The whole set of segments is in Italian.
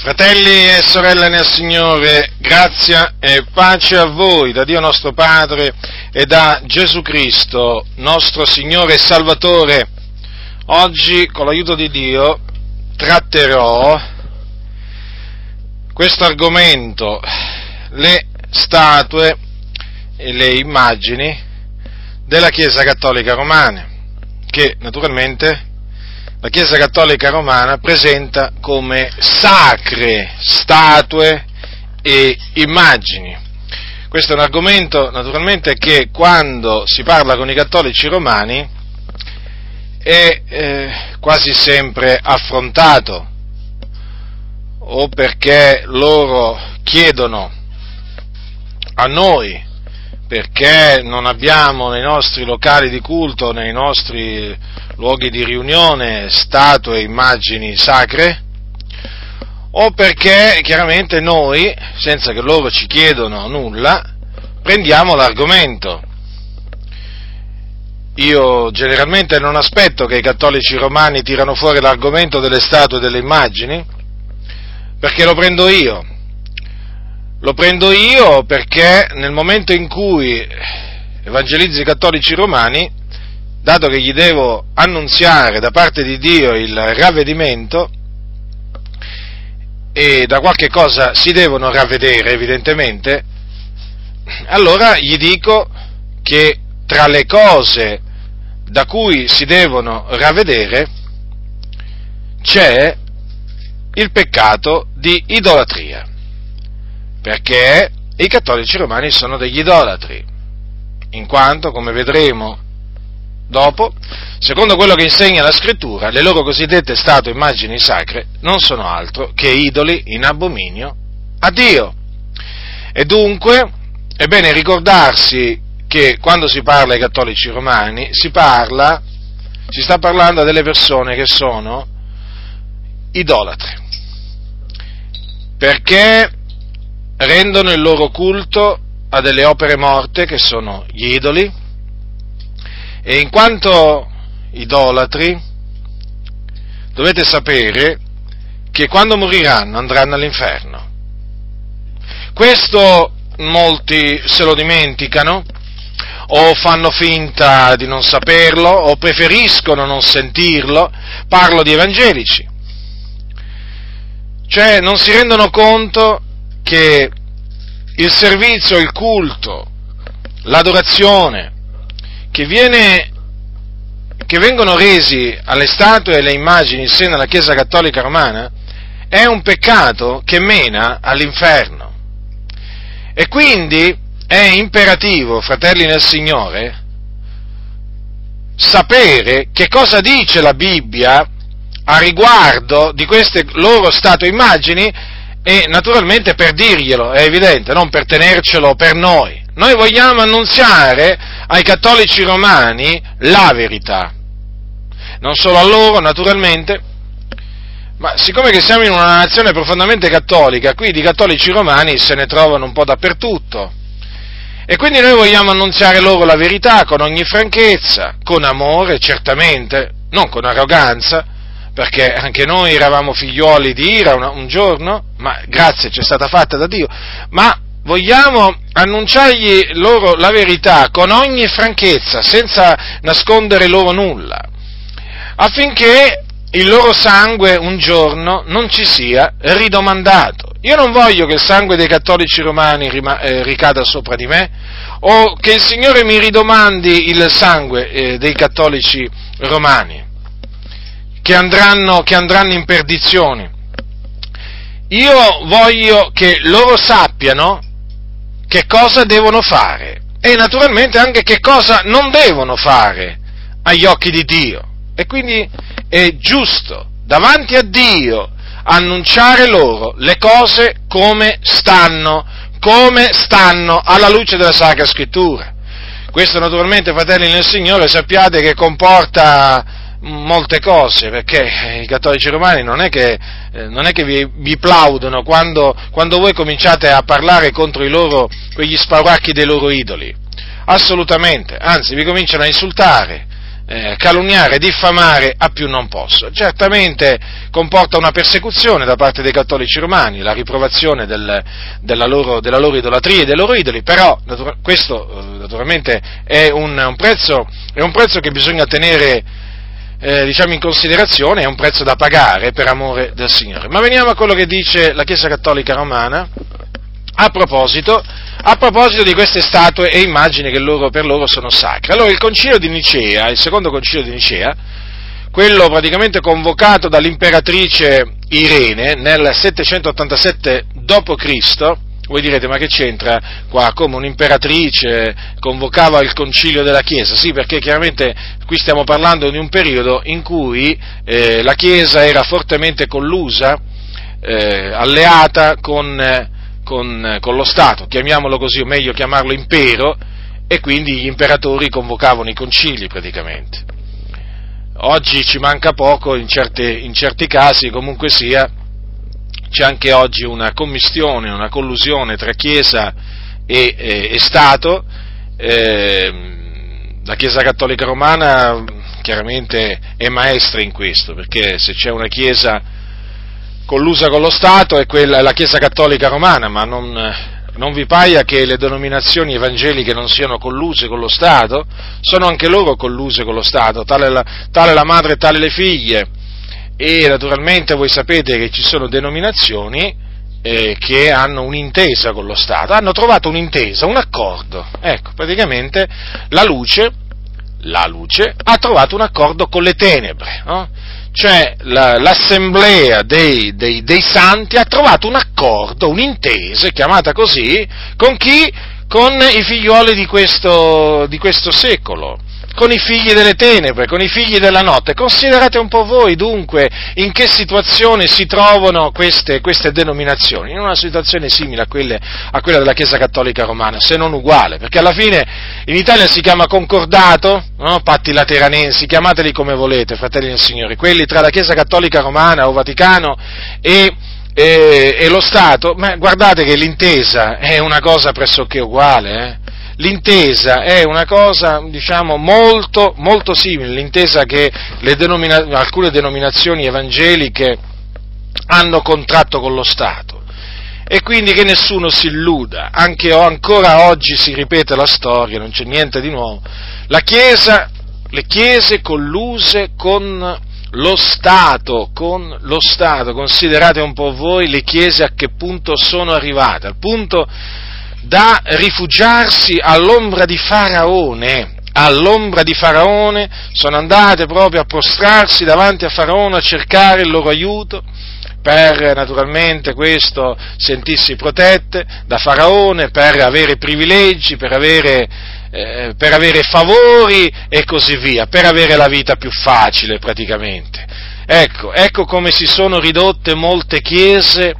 Fratelli e sorelle nel Signore, grazia e pace a voi da Dio nostro Padre e da Gesù Cristo, nostro Signore e Salvatore. Oggi, con l'aiuto di Dio, tratterò questo argomento, le statue e le immagini della Chiesa Cattolica Romana, che naturalmente la Chiesa Cattolica Romana presenta come sacre statue e immagini. Questo è un argomento naturalmente che quando si parla con i cattolici romani è eh, quasi sempre affrontato o perché loro chiedono a noi perché non abbiamo nei nostri locali di culto, nei nostri luoghi di riunione, statue e immagini sacre, o perché chiaramente noi, senza che loro ci chiedano nulla, prendiamo l'argomento. Io generalmente non aspetto che i cattolici romani tirano fuori l'argomento delle statue e delle immagini, perché lo prendo io lo prendo io perché nel momento in cui evangelizzo i cattolici romani, dato che gli devo annunziare da parte di Dio il ravvedimento, e da qualche cosa si devono ravvedere evidentemente, allora gli dico che tra le cose da cui si devono ravvedere c'è il peccato di idolatria perché i cattolici romani sono degli idolatri, in quanto, come vedremo dopo, secondo quello che insegna la scrittura, le loro cosiddette statue immagini sacre non sono altro che idoli in abominio a Dio. E dunque è bene ricordarsi che quando si parla ai cattolici romani si parla, si sta parlando delle persone che sono idolatri. Perché rendono il loro culto a delle opere morte che sono gli idoli e in quanto idolatri dovete sapere che quando moriranno andranno all'inferno. Questo molti se lo dimenticano o fanno finta di non saperlo o preferiscono non sentirlo, parlo di evangelici, cioè non si rendono conto che il servizio, il culto, l'adorazione che, viene, che vengono resi alle statue e alle immagini in seno alla Chiesa Cattolica Romana è un peccato che mena all'inferno. E quindi è imperativo, fratelli nel Signore, sapere che cosa dice la Bibbia a riguardo di queste loro statue e immagini e naturalmente per dirglielo, è evidente, non per tenercelo per noi. Noi vogliamo annunziare ai cattolici romani la verità, non solo a loro naturalmente, ma siccome che siamo in una nazione profondamente cattolica, qui di cattolici romani se ne trovano un po' dappertutto. E quindi noi vogliamo annunziare loro la verità con ogni franchezza, con amore, certamente, non con arroganza, perché anche noi eravamo figlioli di ira un, giorno, ma grazie ci è stata fatta da Dio, ma vogliamo annunciargli loro la verità con ogni franchezza, senza nascondere loro nulla, affinché il loro sangue un giorno non ci sia ridomandato. Io non voglio che il sangue dei cattolici romani eh, ricada sopra di me, o che il Signore mi ridomandi il sangue eh, dei cattolici romani che andranno, che andranno in perdizione. Io voglio che loro sappiano che cosa devono fare e naturalmente anche che cosa non devono fare agli occhi di Dio. E quindi è giusto davanti a Dio annunciare loro le cose come stanno, come stanno alla luce della Sacra Scrittura. Questo naturalmente, fratelli nel Signore, sappiate che comporta molte cose, perché i cattolici romani non è che, eh, non è che vi, vi, plaudono quando, quando, voi cominciate a parlare contro loro, quegli spauracchi dei loro idoli, assolutamente, anzi vi cominciano a insultare, eh, calunniare, diffamare a più non posso. Certamente comporta una persecuzione da parte dei cattolici romani, la riprovazione del, della, loro, della, loro, idolatria e dei loro idoli, però natura- questo eh, naturalmente è un, un, prezzo, è un, prezzo, che bisogna tenere eh, diciamo in considerazione, è un prezzo da pagare per amore del Signore. Ma veniamo a quello che dice la Chiesa Cattolica Romana a proposito a proposito di queste statue e immagini che loro, per loro sono sacre. Allora il concilio di Nicea, il secondo concilio di Nicea, quello praticamente convocato dall'imperatrice Irene nel 787 d.C., voi direte, ma che c'entra qua? Come un'imperatrice convocava il concilio della Chiesa? Sì, perché chiaramente qui stiamo parlando di un periodo in cui eh, la Chiesa era fortemente collusa, eh, alleata con, con, con lo Stato, chiamiamolo così, o meglio chiamarlo impero, e quindi gli imperatori convocavano i concili praticamente. Oggi ci manca poco, in, certe, in certi casi comunque sia, c'è anche oggi una commistione, una collusione tra Chiesa e, e, e Stato. Eh, la Chiesa Cattolica Romana chiaramente è maestra in questo, perché se c'è una Chiesa collusa con lo Stato è, quella, è la Chiesa Cattolica Romana, ma non, non vi paia che le denominazioni evangeliche non siano colluse con lo Stato? Sono anche loro colluse con lo Stato, tale la, tale la madre e tale le figlie. E naturalmente voi sapete che ci sono denominazioni eh, che hanno un'intesa con lo Stato, hanno trovato un'intesa, un accordo. Ecco, praticamente la luce, la luce ha trovato un accordo con le tenebre. No? cioè la, l'assemblea dei, dei, dei, santi ha trovato un accordo, un'intesa, chiamata così, con chi? Con i figlioli di questo, di questo secolo con i figli delle tenebre, con i figli della notte. Considerate un po' voi dunque in che situazione si trovano queste, queste denominazioni, in una situazione simile a, quelle, a, quella della Chiesa Cattolica Romana, se non uguale, perché alla fine in Italia si chiama concordato, no? patti lateranensi, chiamateli come volete, fratelli del Signore, quelli tra la Chiesa Cattolica Romana o Vaticano e e, e, lo Stato, ma guardate che l'intesa è una cosa pressoché uguale, eh? L'intesa è una cosa, diciamo, molto, molto simile, l'intesa che denomina- alcune denominazioni evangeliche hanno contratto con lo Stato. E quindi che nessuno si illuda, anche ancora oggi si ripete la storia, non c'è niente di nuovo. La Chiesa, le Chiese colluse con lo Stato, con lo Stato, considerate un po' voi le Chiese a che punto sono arrivate, al punto da rifugiarsi all'ombra di Faraone, all'ombra di Faraone, sono andate proprio a prostrarsi davanti a Faraone a cercare il loro aiuto per naturalmente questo sentirsi protette da Faraone, per avere privilegi, per avere, eh, per avere favori e così via, per avere la vita più facile praticamente. Ecco, ecco come si sono ridotte molte chiese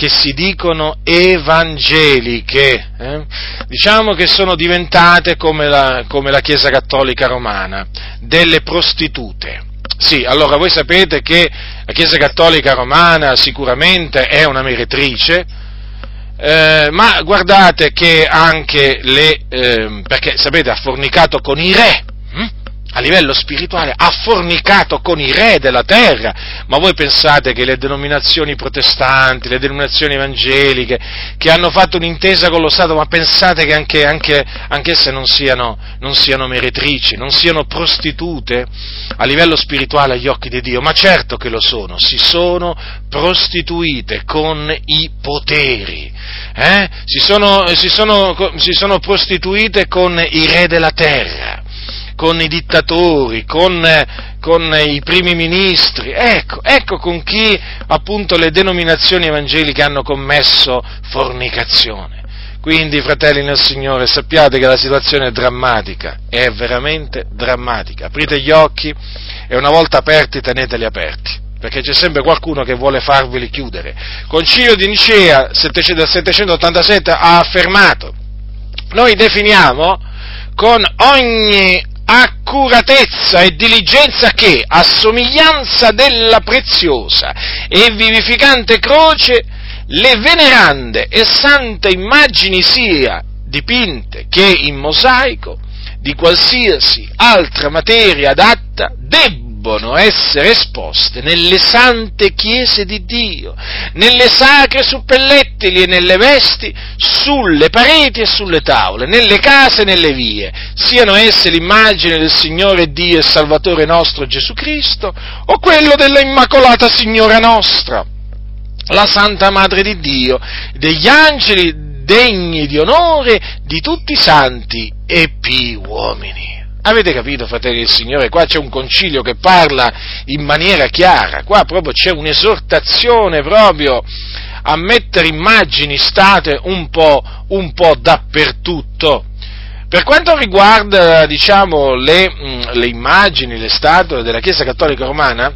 che si dicono evangeliche, eh? diciamo che sono diventate come la, come la Chiesa Cattolica Romana, delle prostitute. Sì, allora voi sapete che la Chiesa Cattolica Romana sicuramente è una meretrice, eh, ma guardate che anche le, eh, perché sapete ha fornicato con i re? A livello spirituale ha fornicato con i re della terra, ma voi pensate che le denominazioni protestanti, le denominazioni evangeliche, che hanno fatto un'intesa con lo Stato, ma pensate che anche, anche, anche esse non siano, non siano meretrici, non siano prostitute a livello spirituale agli occhi di Dio? Ma certo che lo sono, si sono prostituite con i poteri, eh? si, sono, si, sono, si sono prostituite con i re della terra con i dittatori, con, con, i primi ministri, ecco, ecco con chi appunto le denominazioni evangeliche hanno commesso fornicazione. Quindi, fratelli nel Signore, sappiate che la situazione è drammatica, è veramente drammatica. Aprite gli occhi e una volta aperti teneteli aperti, perché c'è sempre qualcuno che vuole farveli chiudere. Concilio di Nicea del 787 ha affermato, noi definiamo con ogni accuratezza e diligenza che, a somiglianza della preziosa e vivificante croce, le venerande e sante immagini sia dipinte che in mosaico di qualsiasi altra materia adatta debbono debbono essere esposte nelle sante chiese di Dio, nelle sacre suppellettili e nelle vesti, sulle pareti e sulle tavole, nelle case e nelle vie, siano esse l'immagine del Signore Dio e Salvatore nostro Gesù Cristo o quello della Immacolata Signora nostra, la Santa Madre di Dio, degli angeli degni di onore di tutti i santi e pii uomini. Avete capito, fratelli del Signore? Qua c'è un concilio che parla in maniera chiara, qua proprio c'è un'esortazione proprio a mettere immagini state un po', un po dappertutto. Per quanto riguarda, diciamo, le, le immagini, le statue della Chiesa Cattolica Romana,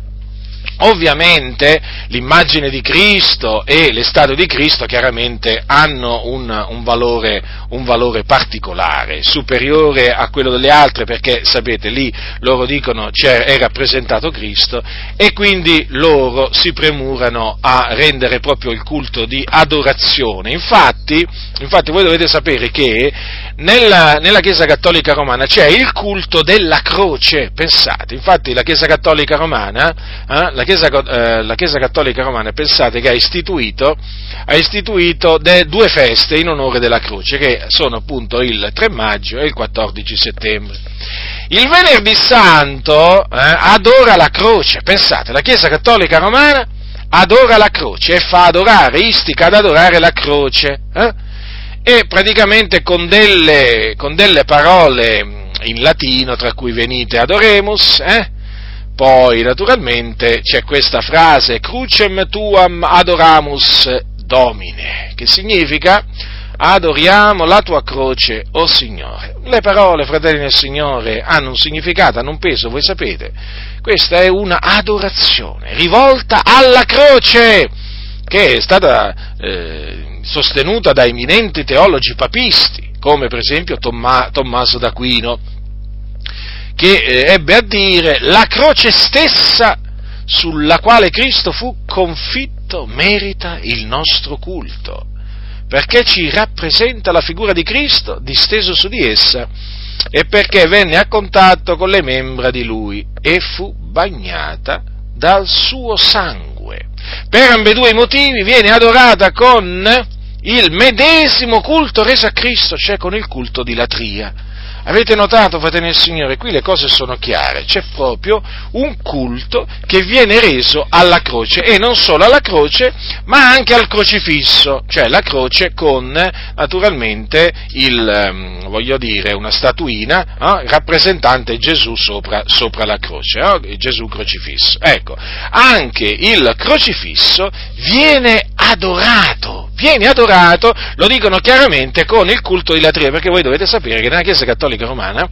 Ovviamente l'immagine di Cristo e le statue di Cristo chiaramente hanno un, un, valore, un, valore, particolare, superiore a quello delle altre perché sapete lì loro dicono è rappresentato Cristo e quindi loro si premurano a rendere proprio il culto di adorazione. Infatti, infatti voi dovete sapere che nella, nella, Chiesa Cattolica Romana c'è il culto della croce, pensate, infatti la Chiesa Cattolica Romana, eh, la, Chiesa, eh, la, Chiesa, Cattolica Romana, pensate che ha istituito, ha istituito due feste in onore della croce, che sono appunto il 3 maggio e il 14 settembre. Il venerdì santo eh, adora la croce, pensate, la Chiesa Cattolica Romana adora la croce e fa adorare, istica ad adorare la croce. Eh? e praticamente con delle, con delle parole in latino, tra cui venite adoremus, eh? poi naturalmente c'è questa frase crucem tuam adoramus domine, che significa adoriamo la tua croce, o oh Signore. Le parole, fratelli del Signore, hanno un significato, hanno un peso, voi sapete. Questa è una adorazione rivolta alla croce, che è stata eh, sostenuta da eminenti teologi papisti, come per esempio Tomma, Tommaso d'Aquino, che eh, ebbe a dire la croce stessa sulla quale Cristo fu confitto merita il nostro culto, perché ci rappresenta la figura di Cristo disteso su di essa e perché venne a contatto con le membra di lui e fu bagnata dal suo sangue. Per ambedue i motivi viene adorata con il medesimo culto reso a Cristo, cioè con il culto di latria. Avete notato, fratelli del Signore, qui le cose sono chiare, c'è proprio un culto che viene reso alla croce e non solo alla croce, ma anche al crocifisso, cioè la croce con naturalmente il, ehm, voglio dire, una statuina eh, rappresentante Gesù sopra, sopra la croce, eh, Gesù crocifisso. Ecco, anche il crocifisso viene adorato, viene adorato, lo dicono chiaramente, con il culto di latria, perché voi dovete sapere che nella Chiesa Cattolica Romana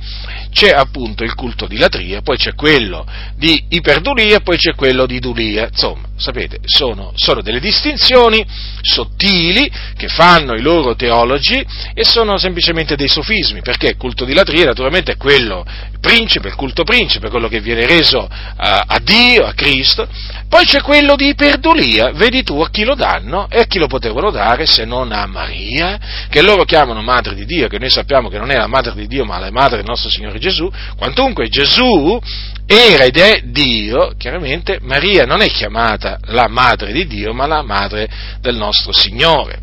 c'è appunto il culto di latria, poi c'è quello di iperdulia, poi c'è quello di dulia, insomma, sapete, sono, sono delle distinzioni sottili che fanno i loro teologi e sono semplicemente dei sofismi, perché il culto di latria naturalmente è quello, principe, il culto principe, quello che viene reso a, a Dio, a Cristo, poi c'è quello di iperdulia, vedi tu a chi lo danno e a chi lo potevano dare se non a Maria, che loro chiamano Madre di Dio, che noi sappiamo che non è la Madre di Dio ma la Madre del nostro Signore Gesù, quantunque Gesù era ed è Dio, chiaramente Maria non è chiamata la Madre di Dio ma la Madre del nostro Signore.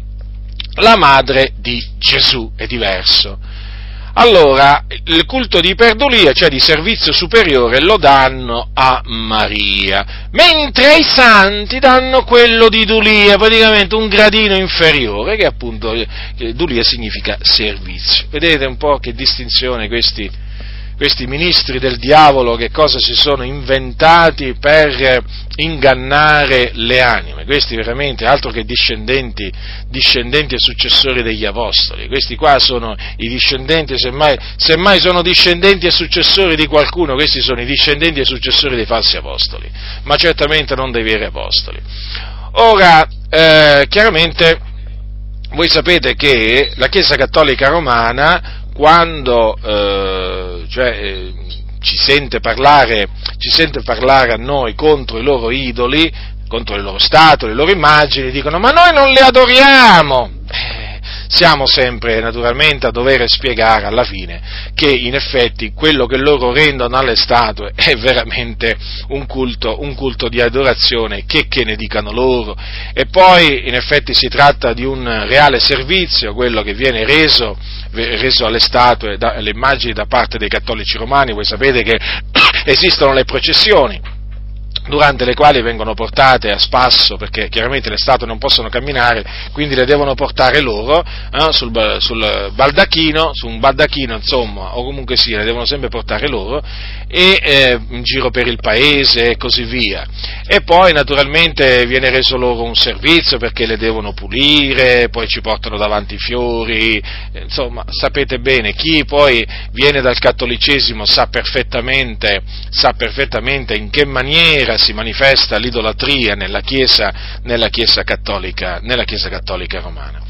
La Madre di Gesù è diverso. Allora, il culto di perdolia, cioè di servizio superiore, lo danno a Maria, mentre ai santi danno quello di Dulia, praticamente un gradino inferiore, che appunto che Dulia significa servizio. Vedete un po' che distinzione questi, questi ministri del diavolo che cosa si sono inventati per ingannare le anime. Questi veramente altro che discendenti, discendenti e successori degli apostoli. Questi qua sono i discendenti, semmai, semmai sono discendenti e successori di qualcuno, questi sono i discendenti e successori dei falsi apostoli, ma certamente non dei veri apostoli. Ora, eh, chiaramente, voi sapete che la Chiesa Cattolica Romana quando eh, cioè, eh, ci, sente parlare, ci sente parlare a noi contro i loro idoli, contro le loro statue, le loro immagini, dicono ma noi non le adoriamo. Eh, siamo sempre naturalmente a dover spiegare alla fine che in effetti quello che loro rendono alle statue è veramente un culto, un culto di adorazione, che, che ne dicano loro. E poi in effetti si tratta di un reale servizio, quello che viene reso, reso alle statue, alle immagini da parte dei cattolici romani. Voi sapete che esistono le processioni durante le quali vengono portate a spasso, perché chiaramente le statue non possono camminare, quindi le devono portare loro eh, sul, sul, baldacchino, su un baldacchino insomma, o comunque sia, le devono sempre portare loro, e eh, in giro per il paese e così via. E poi naturalmente viene reso loro un servizio perché le devono pulire, poi ci portano davanti i fiori, insomma sapete bene, chi poi viene dal cattolicesimo sa perfettamente, sa perfettamente in che maniera si manifesta l'idolatria nella Chiesa, nella chiesa, cattolica, nella chiesa cattolica romana.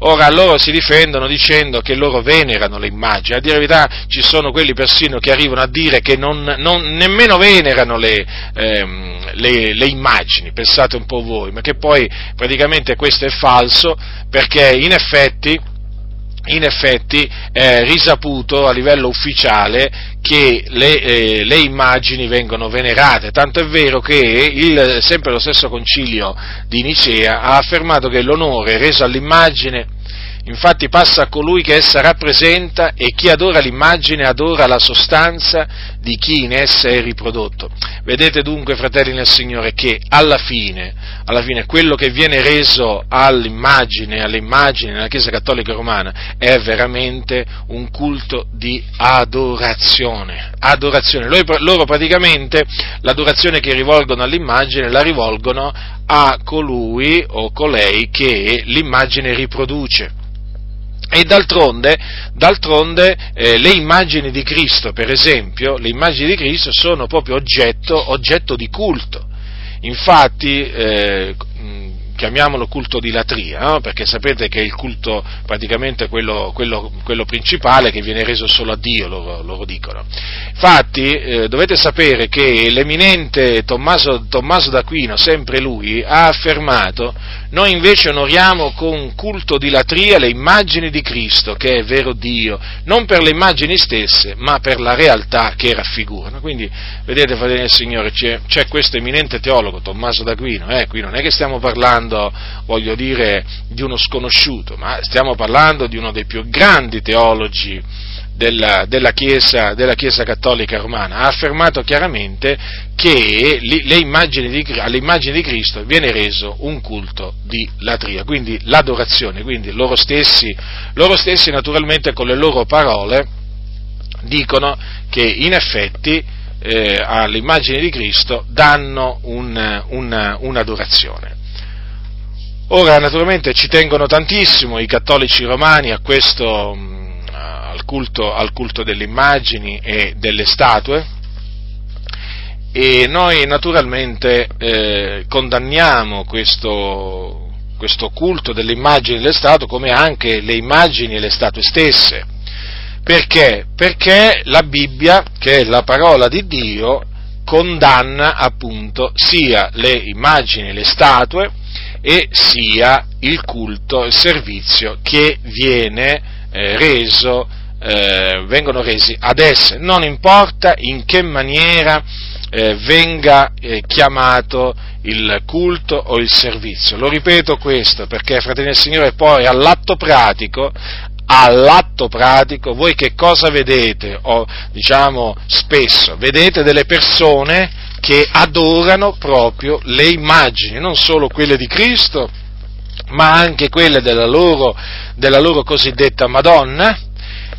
Ora loro si difendono dicendo che loro venerano le immagini, a dire la verità ci sono quelli persino che arrivano a dire che non, non, nemmeno venerano le, ehm, le, le immagini, pensate un po' voi, ma che poi praticamente questo è falso perché in effetti in effetti è risaputo a livello ufficiale che le, eh, le, immagini vengono venerate, tanto è vero che il, sempre lo stesso concilio di Nicea ha affermato che l'onore reso all'immagine infatti passa a colui che essa rappresenta e chi adora l'immagine adora la sostanza di chi in essa è riprodotto. Vedete dunque, fratelli nel Signore, che alla fine, alla fine quello che viene reso all'immagine, alle immagini nella Chiesa Cattolica Romana è veramente un culto di adorazione. Adorazione. Loro praticamente l'adorazione che rivolgono all'immagine la rivolgono a colui o colei che l'immagine riproduce. E d'altronde, d'altronde eh, le immagini di Cristo, per esempio, le immagini di Cristo sono proprio oggetto, oggetto di culto. Infatti, eh, chiamiamolo culto di latria, no? perché sapete che è il culto praticamente quello, quello, quello, principale che viene reso solo a Dio, loro, loro dicono. Infatti eh, dovete sapere che l'eminente Tommaso, Tommaso d'Aquino, sempre lui, ha affermato noi invece onoriamo con culto di latria le immagini di Cristo, che è vero Dio, non per le immagini stesse, ma per la realtà che raffigurano. Quindi, vedete, fratelli del Signore, c'è, c'è, questo eminente teologo, Tommaso d'Aquino, eh, qui non è che stiamo parlando, voglio dire, di uno sconosciuto, ma stiamo parlando di uno dei più grandi teologi della, della, chiesa, della, chiesa, cattolica romana, ha affermato chiaramente che le immagini di, alle di Cristo viene reso un culto di latria, quindi l'adorazione, quindi loro stessi, loro stessi naturalmente con le loro parole dicono che in effetti eh, alle immagini di Cristo danno un, un, un'adorazione. Ora, naturalmente, ci tengono tantissimo i cattolici romani a questo, al culto, al culto delle immagini e delle statue e noi naturalmente eh, condanniamo questo, questo, culto delle immagini delle statue come anche le immagini e le statue stesse. Perché? Perché la Bibbia, che è la parola di Dio, condanna appunto sia le immagini e le statue e sia il culto, il servizio che viene eh, reso eh, vengono resi ad esse, non importa in che maniera eh, venga eh, chiamato il culto o il servizio. Lo ripeto questo perché, fratelli del Signore, poi all'atto pratico, all'atto pratico, voi che cosa vedete? O diciamo spesso, vedete delle persone che adorano proprio le immagini, non solo quelle di Cristo, ma anche quelle della loro, della loro cosiddetta Madonna,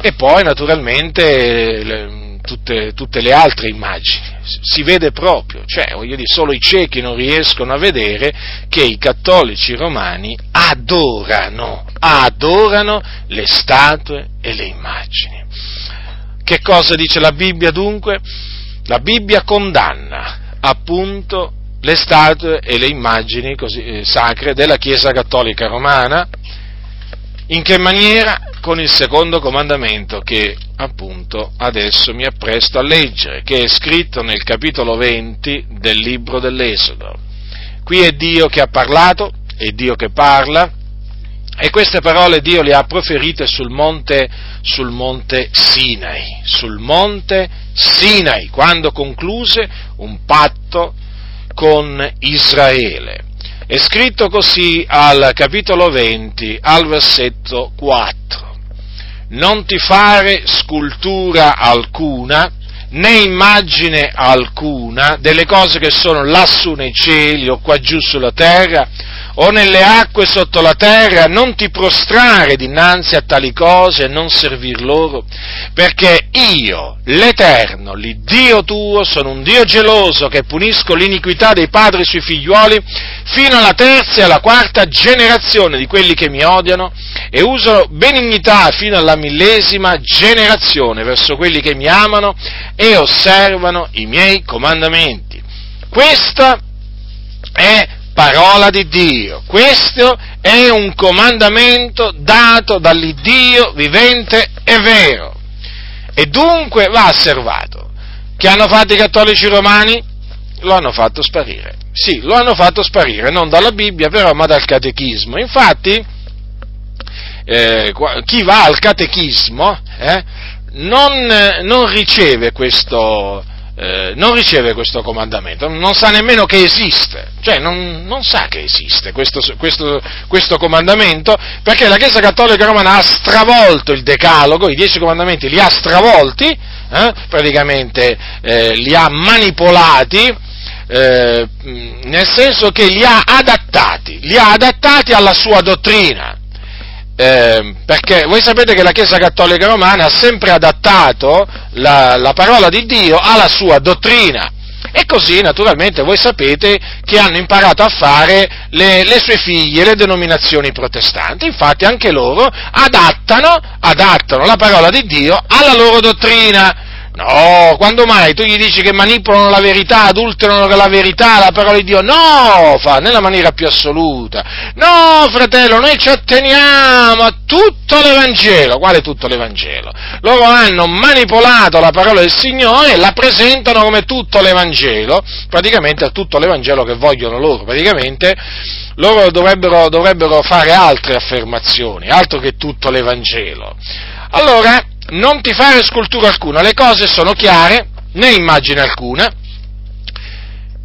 e poi naturalmente le, tutte, tutte, le altre immagini. Si vede proprio, cioè voglio dire, solo i ciechi non riescono a vedere che i cattolici romani adorano, adorano le statue e le immagini. Che cosa dice la Bibbia dunque? La Bibbia condanna appunto le statue e le immagini così, eh, sacre della Chiesa cattolica romana. In che maniera? con il secondo comandamento che appunto adesso mi appresto a leggere, che è scritto nel capitolo 20 del libro dell'Esodo. Qui è Dio che ha parlato, è Dio che parla, E queste parole Dio le ha proferite sul monte, sul monte Sinai, sul monte Sinai, quando concluse un patto con Israele. È scritto così al capitolo 20, al versetto 4. Non ti fare scultura alcuna, né immagine alcuna delle cose che sono lassù nei cieli o qua giù sulla terra o nelle acque sotto la terra, non ti prostrare dinanzi a tali cose e non servir loro, perché io, l'Eterno, l'Iddio tuo, sono un Dio geloso che punisco l'iniquità dei padri sui figliuoli fino alla terza e alla quarta generazione di quelli che mi odiano e uso benignità fino alla millesima generazione verso quelli che mi amano e osservano i miei comandamenti. Questa è parola di Dio. Questo è un comandamento dato dall'Iddio vivente e vero. E dunque va osservato. Che hanno fatto i cattolici romani? Lo hanno fatto sparire. Sì, lo hanno fatto sparire, non dalla Bibbia però, ma dal catechismo. Infatti, eh, chi va al catechismo eh, non, non riceve questo, eh, non riceve questo comandamento, non sa nemmeno che esiste, cioè non, non sa che esiste questo, questo, questo, comandamento, perché la Chiesa Cattolica Romana ha stravolto il decalogo, i dieci comandamenti li ha stravolti, eh, praticamente eh, li ha manipolati, eh, nel senso che li ha adattati, li ha adattati alla sua dottrina. Eh, perché voi sapete che la Chiesa Cattolica Romana ha sempre adattato la, la parola di Dio alla sua dottrina. E così naturalmente voi sapete che hanno imparato a fare le, le, sue figlie, le denominazioni protestanti, infatti anche loro adattano, adattano la parola di Dio alla loro dottrina. No, quando mai tu gli dici che manipolano la verità, adulterano la verità, la parola di Dio? No, fa, nella maniera più assoluta. No, fratello, noi ci atteniamo a tutto l'Evangelo. Quale tutto l'Evangelo? Loro hanno manipolato la parola del Signore e la presentano come tutto l'Evangelo, praticamente a tutto l'Evangelo che vogliono loro, praticamente loro dovrebbero, dovrebbero fare altre affermazioni, altro che tutto l'Evangelo. Allora, non ti fare scultura alcuna, le cose sono chiare, né immagine alcuna,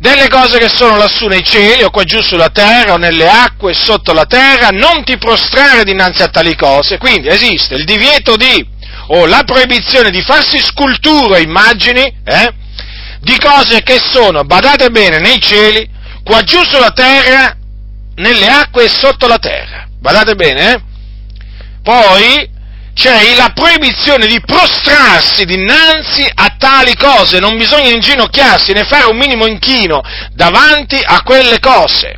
delle cose che sono lassù nei cieli o qua giù sulla terra o nelle acque sotto la terra, non ti prostrare dinanzi a tali cose, quindi esiste il divieto di, o la proibizione di farsi sculture o immagini, eh, di cose che sono, badate bene, nei cieli, qua giù sulla terra, nelle acque e sotto la terra, badate bene, eh? Poi, c'è la proibizione di prostrarsi dinanzi a tali cose, non bisogna inginocchiarsi né fare un minimo inchino davanti a quelle cose.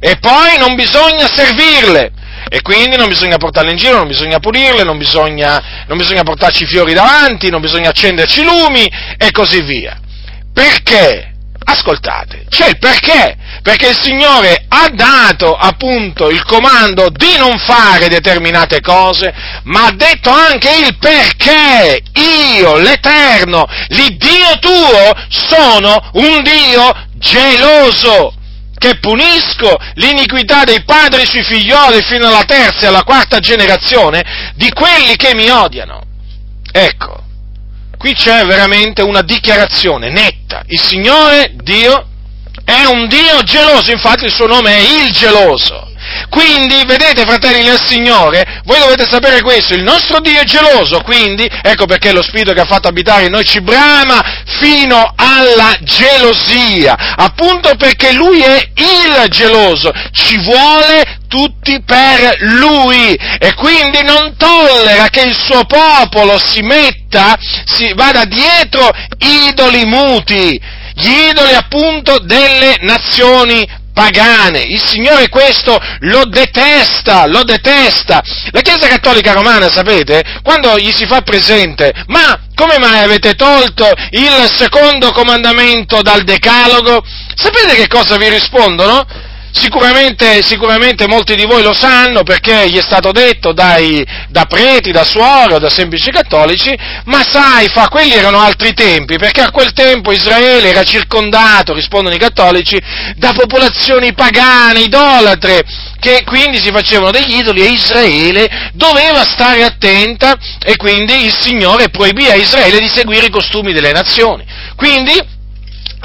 E poi non bisogna servirle, e quindi non bisogna portarle in giro, non bisogna pulirle, non bisogna, non bisogna portarci fiori davanti, non bisogna accenderci lumi e così via. Perché? Ascoltate, c'è il perché, perché il Signore ha dato appunto il comando di non fare determinate cose, ma ha detto anche il perché io, l'Eterno, l'Iddio tuo, sono un Dio geloso che punisco l'iniquità dei padri sui figlioli fino alla terza e alla quarta generazione di quelli che mi odiano. Ecco, qui c'è veramente una dichiarazione netta. Il Signore, Dio, è un Dio geloso, infatti il suo nome è il geloso. Quindi, vedete, fratelli del Signore, voi dovete sapere questo, il nostro Dio è geloso, quindi, ecco perché lo Spirito che ha fatto abitare in noi ci brama fino alla gelosia, appunto perché Lui è il geloso, ci vuole tutti per Lui e quindi non tollera che il suo popolo si metta, si vada dietro idoli muti, gli idoli appunto delle nazioni pagane. Il Signore questo lo detesta, lo detesta. La Chiesa Cattolica Romana, sapete, quando gli si fa presente, ma come mai avete tolto il secondo comandamento dal Decalogo? Sapete che cosa vi rispondono? Sicuramente, sicuramente, molti di voi lo sanno perché gli è stato detto dai, da preti, da suore da semplici cattolici, ma sai, fa, quelli erano altri tempi, perché a quel tempo Israele era circondato, rispondono i cattolici, da popolazioni pagane, idolatre, che quindi si facevano degli idoli e Israele doveva stare attenta e quindi il Signore proibì a Israele di seguire i costumi delle nazioni. Quindi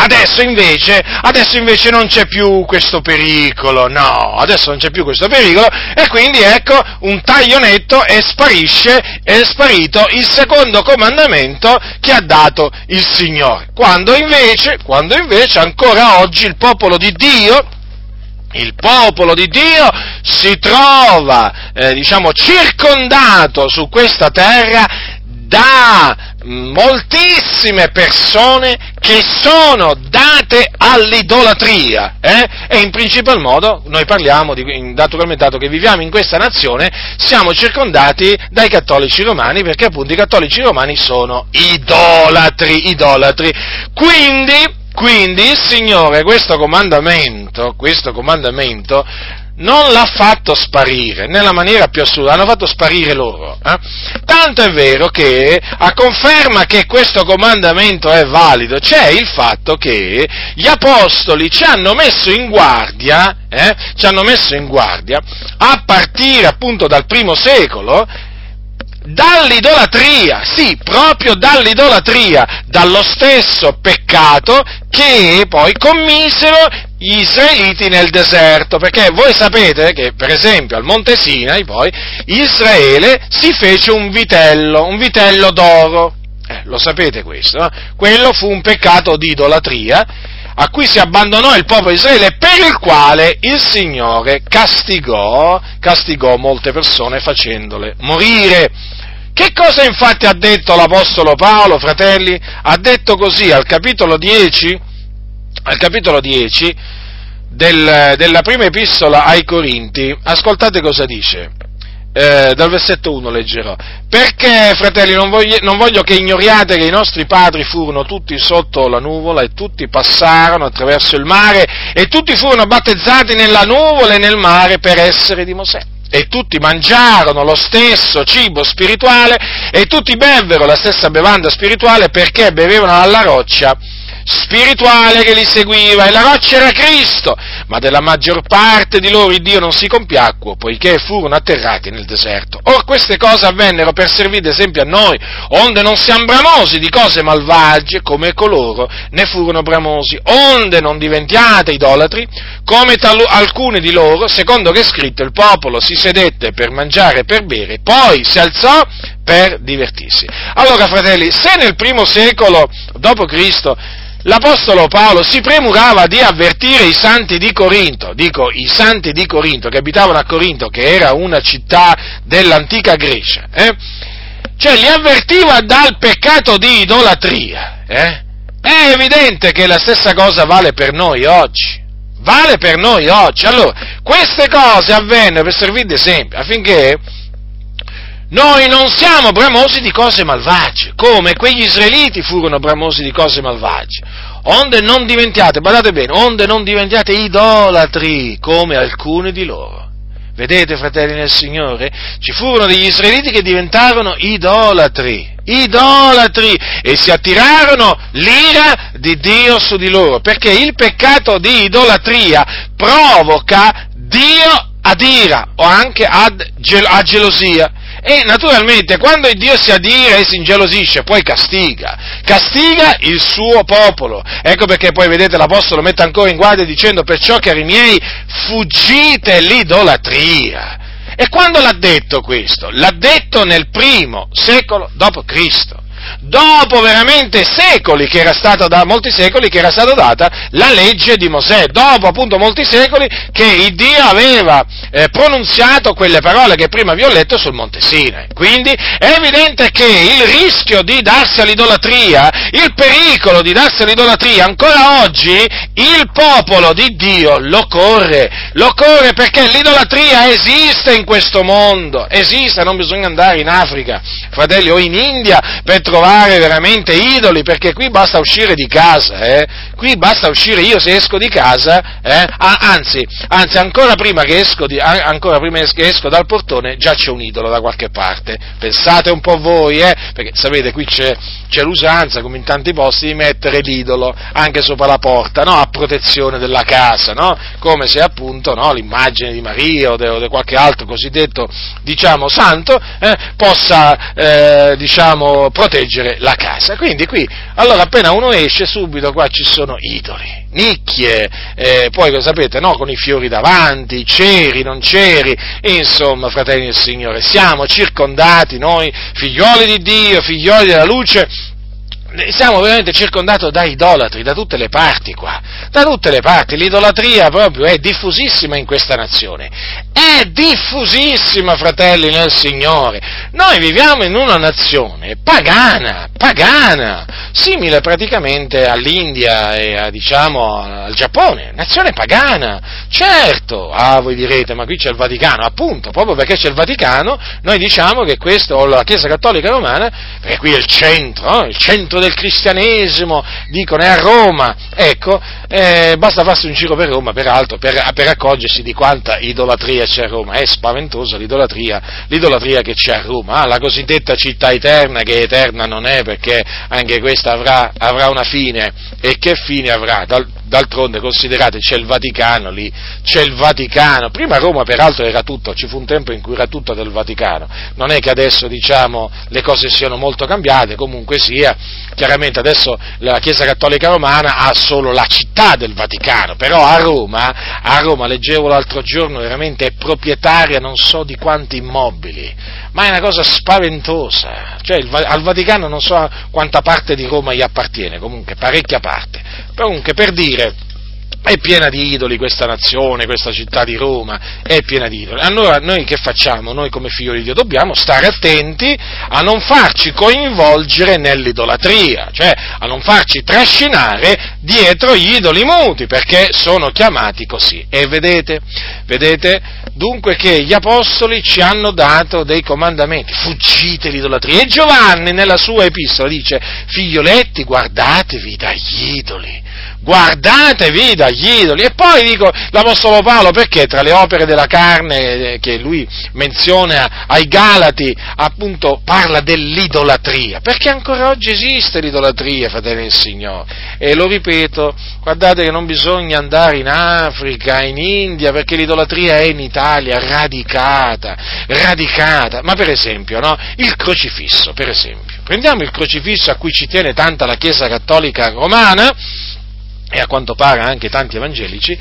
Adesso invece, adesso invece, non c'è più questo pericolo, no, adesso non c'è più questo pericolo e quindi ecco un taglio netto e sparisce, è sparito il secondo comandamento che ha dato il Signore. Quando invece, quando invece ancora oggi il popolo di Dio, il popolo di Dio si trova, eh, diciamo, circondato su questa terra da moltissime persone che sono date all'idolatria eh? e in principal modo noi parliamo di, naturalmente dato che viviamo in questa nazione siamo circondati dai cattolici romani perché appunto i cattolici romani sono idolatri, idolatri. Quindi, quindi il Signore questo comandamento, questo comandamento non l'ha fatto sparire nella maniera più assurda, l'hanno fatto sparire loro. Eh? Tanto è vero che a conferma che questo comandamento è valido c'è il fatto che gli apostoli ci hanno messo in guardia, eh? ci hanno messo in guardia a partire appunto dal primo secolo dall'idolatria, sì, proprio dall'idolatria, dallo stesso peccato che poi commisero gli israeliti nel deserto, perché voi sapete che per esempio al Monte Sinai poi Israele si fece un vitello, un vitello d'oro, eh, lo sapete questo, no? quello fu un peccato di idolatria a cui si abbandonò il popolo di Israele per il quale il Signore castigò, castigò molte persone facendole morire. Che cosa infatti ha detto l'Apostolo Paolo, fratelli? Ha detto così al capitolo 10, al capitolo 10 del, della prima epistola ai Corinti, ascoltate cosa dice. Eh, dal versetto 1 leggerò. Perché, fratelli, non voglio, non voglio, che ignoriate che i nostri padri furono tutti sotto la nuvola e tutti passarono attraverso il mare e tutti furono battezzati nella nuvola e nel mare per essere di Mosè e tutti mangiarono lo stesso cibo spirituale e tutti bevvero la stessa bevanda spirituale perché bevevano alla roccia spirituale che li seguiva e la roccia era Cristo, ma della maggior parte di loro Dio non si compiacque, poiché furono atterrati nel deserto. Or queste cose avvennero per servire esempio a noi, onde non siamo bramosi di cose malvagie come coloro ne furono bramosi, onde non diventiate idolatri come tal- alcuni di loro, secondo che è scritto il popolo si sedette per mangiare e per bere, poi si alzò per divertirsi. Allora, fratelli, se nel primo secolo d.C l'Apostolo Paolo si premurava di avvertire i santi di Corinto, dico i santi di Corinto che abitavano a Corinto, che era una città dell'antica Grecia, eh? cioè li avvertiva dal peccato di idolatria. Eh? È evidente che la stessa cosa vale per noi oggi. Vale per noi oggi. Allora, queste cose avvennero per servire di esempio affinché noi non siamo bramosi di cose malvagie, come quegli israeliti furono bramosi di cose malvagie. Onde non diventiate, badate bene, onde non diventiate idolatri, come alcuni di loro. Vedete, fratelli nel Signore? Ci furono degli israeliti che diventarono idolatri, idolatri, e si attirarono l'ira di Dio su di loro, perché il peccato di idolatria provoca Dio ad ira o anche ad, a gelosia. E naturalmente quando il Dio si adira e si ingelosisce, poi castiga, castiga il suo popolo. Ecco perché poi vedete l'Apostolo mette ancora in guardia dicendo perciò cari miei fuggite l'idolatria. E quando l'ha detto questo? L'ha detto nel primo secolo dopo Cristo dopo veramente secoli, che era stata da, molti secoli, che era stata data la legge di Mosè, dopo appunto molti secoli che il Dio aveva eh, pronunziato quelle parole che prima vi ho letto sul Monte Sinai. Quindi è evidente che il rischio di darsi all'idolatria, il pericolo di darsi all'idolatria, ancora oggi il popolo di Dio lo corre, lo corre perché l'idolatria esiste in questo mondo, esiste, non bisogna andare in Africa, fratelli, o in India per trovare veramente idoli, perché qui basta uscire di casa, eh? Qui basta uscire io se esco di casa, eh, anzi, anzi ancora, prima che esco di, ancora prima che esco dal portone già c'è un idolo da qualche parte. Pensate un po' voi, eh, perché sapete qui c'è, c'è l'usanza, come in tanti posti, di mettere l'idolo anche sopra la porta, no? a protezione della casa, no? come se appunto no, l'immagine di Maria o di qualche altro cosiddetto diciamo, santo eh, possa eh, diciamo, proteggere la casa. Quindi qui, allora appena uno esce subito qua ci sono idoli, nicchie, eh, poi lo sapete, no? con i fiori davanti, ceri, non ceri, insomma, fratelli del Signore, siamo circondati noi, figlioli di Dio, figlioli della luce, siamo veramente circondati da idolatri da tutte le parti qua, da tutte le parti, l'idolatria proprio è diffusissima in questa nazione, è diffusissima, fratelli nel Signore. Noi viviamo in una nazione pagana, pagana, simile praticamente all'India e a, diciamo al Giappone, nazione pagana, certo, ah voi direte, ma qui c'è il Vaticano, appunto, proprio perché c'è il Vaticano, noi diciamo che questo, o la Chiesa Cattolica Romana, perché qui è il centro, il centro del cristianesimo, dicono è a Roma, ecco, eh, basta farsi un giro per Roma, peraltro, per, per, accorgersi di quanta idolatria c'è a Roma, è spaventosa l'idolatria, l'idolatria che c'è a Roma, ah, la cosiddetta città eterna, che eterna non è perché anche questa avrà, avrà una fine, e che fine avrà? Dal, d'altronde considerate c'è il Vaticano lì, c'è il Vaticano, prima Roma peraltro era tutto, ci fu un tempo in cui era tutto del Vaticano, non è che adesso diciamo le cose siano molto cambiate, comunque sia, chiaramente adesso la Chiesa Cattolica Romana ha solo la città del Vaticano, però a Roma, a Roma leggevo l'altro giorno, veramente è proprietaria non so di quanti immobili, ma è una cosa spaventosa, cioè il, al Vaticano non so quanta parte di Roma gli appartiene, comunque parecchia parte, comunque per dire è piena di idoli questa nazione, questa città di Roma, è piena di idoli. Allora noi che facciamo? Noi come figli di Dio dobbiamo stare attenti a non farci coinvolgere nell'idolatria, cioè a non farci trascinare dietro gli idoli muti, perché sono chiamati così. E vedete, vedete dunque che gli apostoli ci hanno dato dei comandamenti, fuggite l'idolatria. E Giovanni nella sua epistola dice, figlioletti guardatevi dagli idoli guardatevi dagli idoli. E poi dico l'Apostolo Paolo perché tra le opere della carne eh, che lui menziona ai Galati appunto parla dell'idolatria, perché ancora oggi esiste l'idolatria, fratelli del Signore. E lo ripeto, guardate che non bisogna andare in Africa, in India, perché l'idolatria è in Italia radicata, radicata. Ma per esempio, no? Il crocifisso, per esempio. Prendiamo il crocifisso a cui ci tiene tanta la Chiesa Cattolica Romana, e a quanto pare anche tanti evangelici,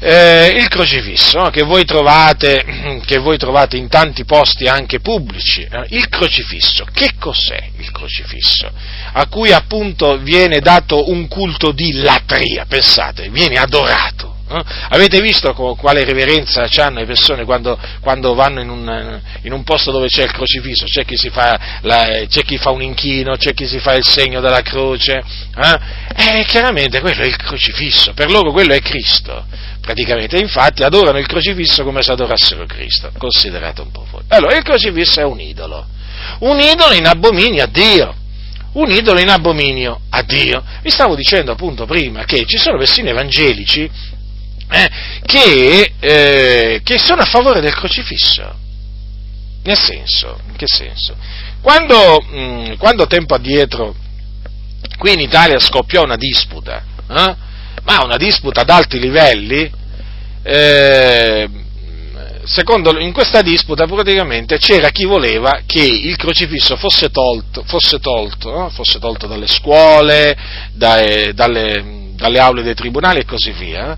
eh, il crocifisso che voi, trovate, che voi, trovate, in tanti posti anche pubblici. Eh, il crocifisso, che cos'è il crocifisso? A cui appunto viene dato un culto di latria, pensate, viene adorato. Eh? Avete visto quale reverenza hanno le persone quando, quando vanno in un, in un, posto dove c'è il crocifisso? C'è chi, la, c'è chi, fa un inchino, c'è chi si fa il segno della croce. Eh? E chiaramente quello è il crocifisso, per loro quello è Cristo. Praticamente, infatti adorano il crocifisso come se adorassero Cristo. Considerate un po' voi. Allora, il crocifisso è un idolo. Un idolo in abominio a Dio un idolo in abominio a Dio. Vi stavo dicendo appunto prima che ci sono persino evangelici eh, che, eh, che, sono a favore del crocifisso. Nel senso, in che senso? Quando, mh, mm, quando tempo addietro qui in Italia scoppiò una disputa, eh, ma una disputa ad alti livelli, eh, secondo, in questa disputa praticamente c'era chi voleva che il crocifisso fosse tolto, fosse tolto, no? fosse tolto dalle scuole, dai, dalle, dalle aule dei tribunali e così via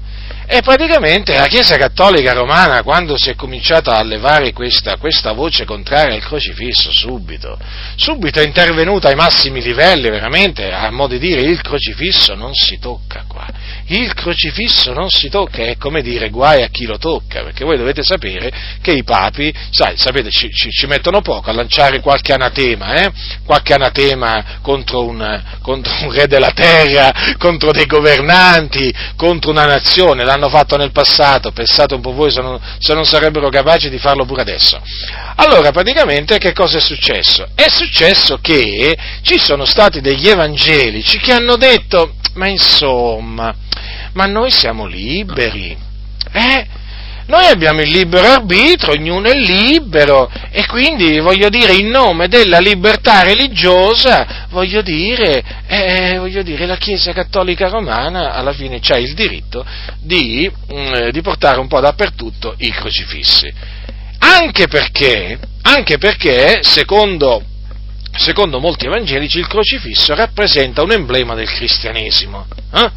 e praticamente la Chiesa Cattolica Romana, quando si è cominciata a levare questa, questa, voce contraria al crocifisso, subito, subito è intervenuta ai massimi livelli, veramente, a modo di dire, il crocifisso non si tocca qua. Il crocifisso non si tocca, è come dire guai a chi lo tocca, perché voi dovete sapere che i papi, sai, sapete, ci, ci, ci mettono poco a lanciare qualche anatema, eh? qualche anatema contro un, contro un re della terra, contro dei governanti, contro una nazione, l'hanno fatto nel passato, pensate un po' voi se non, se non sarebbero capaci di farlo pure adesso. Allora, praticamente che cosa è successo? È successo che ci sono stati degli evangelici che hanno detto, ma insomma, ma noi siamo liberi, eh? Noi abbiamo il libero arbitro, ognuno è libero e quindi voglio dire in nome della libertà religiosa, voglio dire, eh, voglio dire la Chiesa Cattolica Romana alla fine ha il diritto di, mm, di portare un po' dappertutto i crocifissi. Anche perché, anche perché secondo secondo molti evangelici il crocifisso rappresenta un emblema del cristianesimo. Eh?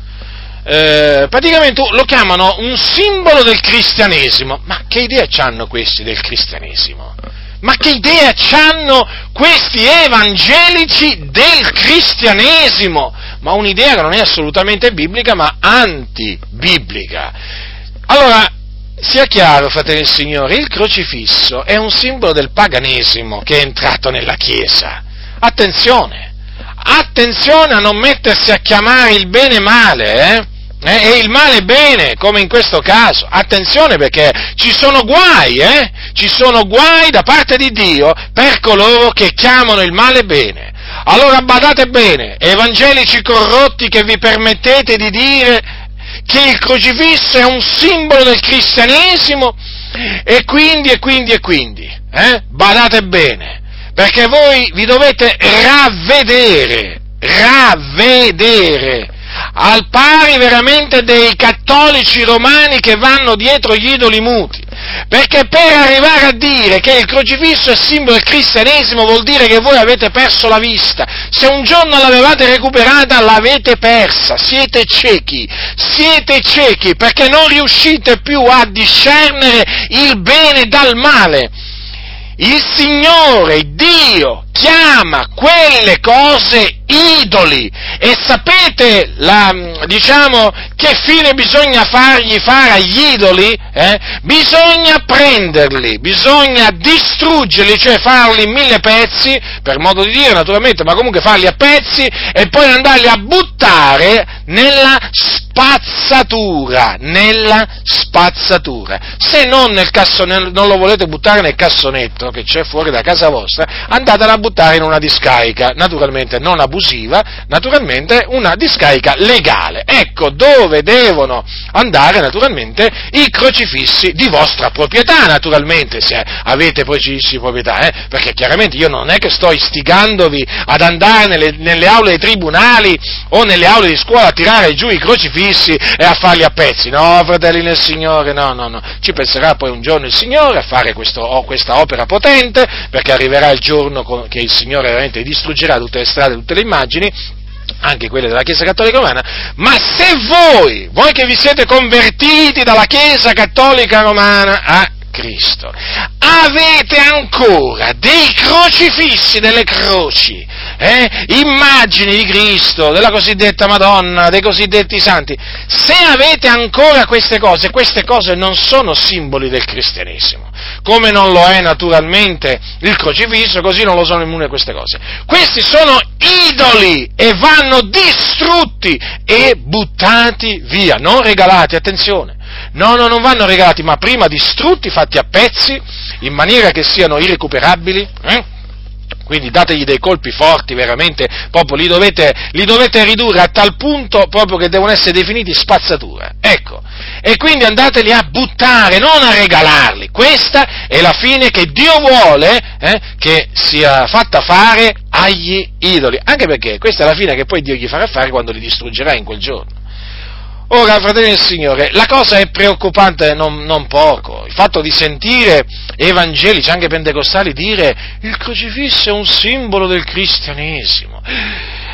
Eh, praticamente lo chiamano un simbolo del cristianesimo. Ma che idea hanno questi del cristianesimo? Ma che idea hanno questi evangelici del cristianesimo? Ma un'idea che non è assolutamente biblica, ma antibiblica. Allora, sia chiaro, fratelli del Signore, il crocifisso è un simbolo del paganesimo che è entrato nella Chiesa. Attenzione, attenzione a non mettersi a chiamare il bene male, eh? Eh, e il male bene, come in questo caso. Attenzione perché ci sono guai, eh? Ci sono guai da parte di Dio per coloro che chiamano il male bene. Allora badate bene, evangelici corrotti che vi permettete di dire che il crocifisso è un simbolo del cristianesimo e quindi e quindi e quindi, eh? Badate bene, perché voi vi dovete ravvedere, ravvedere al pari veramente dei cattolici romani che vanno dietro gli idoli muti. Perché per arrivare a dire che il crocifisso è simbolo del cristianesimo vuol dire che voi avete perso la vista. Se un giorno l'avevate recuperata l'avete persa. Siete ciechi. Siete ciechi perché non riuscite più a discernere il bene dal male. Il Signore, Dio, chiama quelle cose idoli e sapete la, diciamo, che fine bisogna fargli fare agli idoli? Eh? Bisogna prenderli, bisogna distruggerli, cioè farli in mille pezzi, per modo di dire naturalmente, ma comunque farli a pezzi e poi andarli a buttare nella spazzatura, nella spazzatura. Se non, nel cassone, non lo volete buttare nel cassonetto che c'è fuori da casa vostra, andatela a buttare in una discarica, naturalmente non abusiva, naturalmente una discarica legale. Ecco dove devono andare naturalmente i crocifissi di vostra proprietà, naturalmente, se avete crocifissi di proprietà, eh? perché chiaramente io non è che sto istigandovi ad andare nelle, nelle aule dei tribunali o nelle aule di scuola a tirare giù i crocifissi e a farli a pezzi. No, fratelli nel Signore, no, no, no. Ci penserà poi un giorno il Signore a fare questo, questa opera potente, perché arriverà il giorno che il Signore veramente distruggerà tutte le strade, tutte le immagini, anche quelle della Chiesa Cattolica Romana, ma se voi, voi che vi siete convertiti dalla Chiesa Cattolica Romana a Cristo. Avete ancora dei crocifissi, delle croci, eh? immagini di Cristo, della cosiddetta Madonna, dei cosiddetti santi. Se avete ancora queste cose, queste cose non sono simboli del cristianesimo, come non lo è naturalmente il crocifisso, così non lo sono immune queste cose. Questi sono idoli e vanno distrutti e buttati via, non regalati, attenzione. No, no, non vanno regalati, ma prima distrutti, fatti a pezzi, in maniera che siano irrecuperabili. Eh? Quindi dategli dei colpi forti, veramente, proprio li dovete, li dovete, ridurre a tal punto proprio che devono essere definiti spazzatura. Ecco. E quindi andateli a buttare, non a regalarli. Questa è la fine che Dio vuole eh, che sia fatta fare agli idoli. Anche perché questa è la fine che poi Dio gli farà fare quando li distruggerà in quel giorno. Ora, fratelli del Signore, la cosa è preoccupante non, non, poco. Il fatto di sentire evangelici, anche pentecostali, dire il crocifisso è un simbolo del cristianesimo.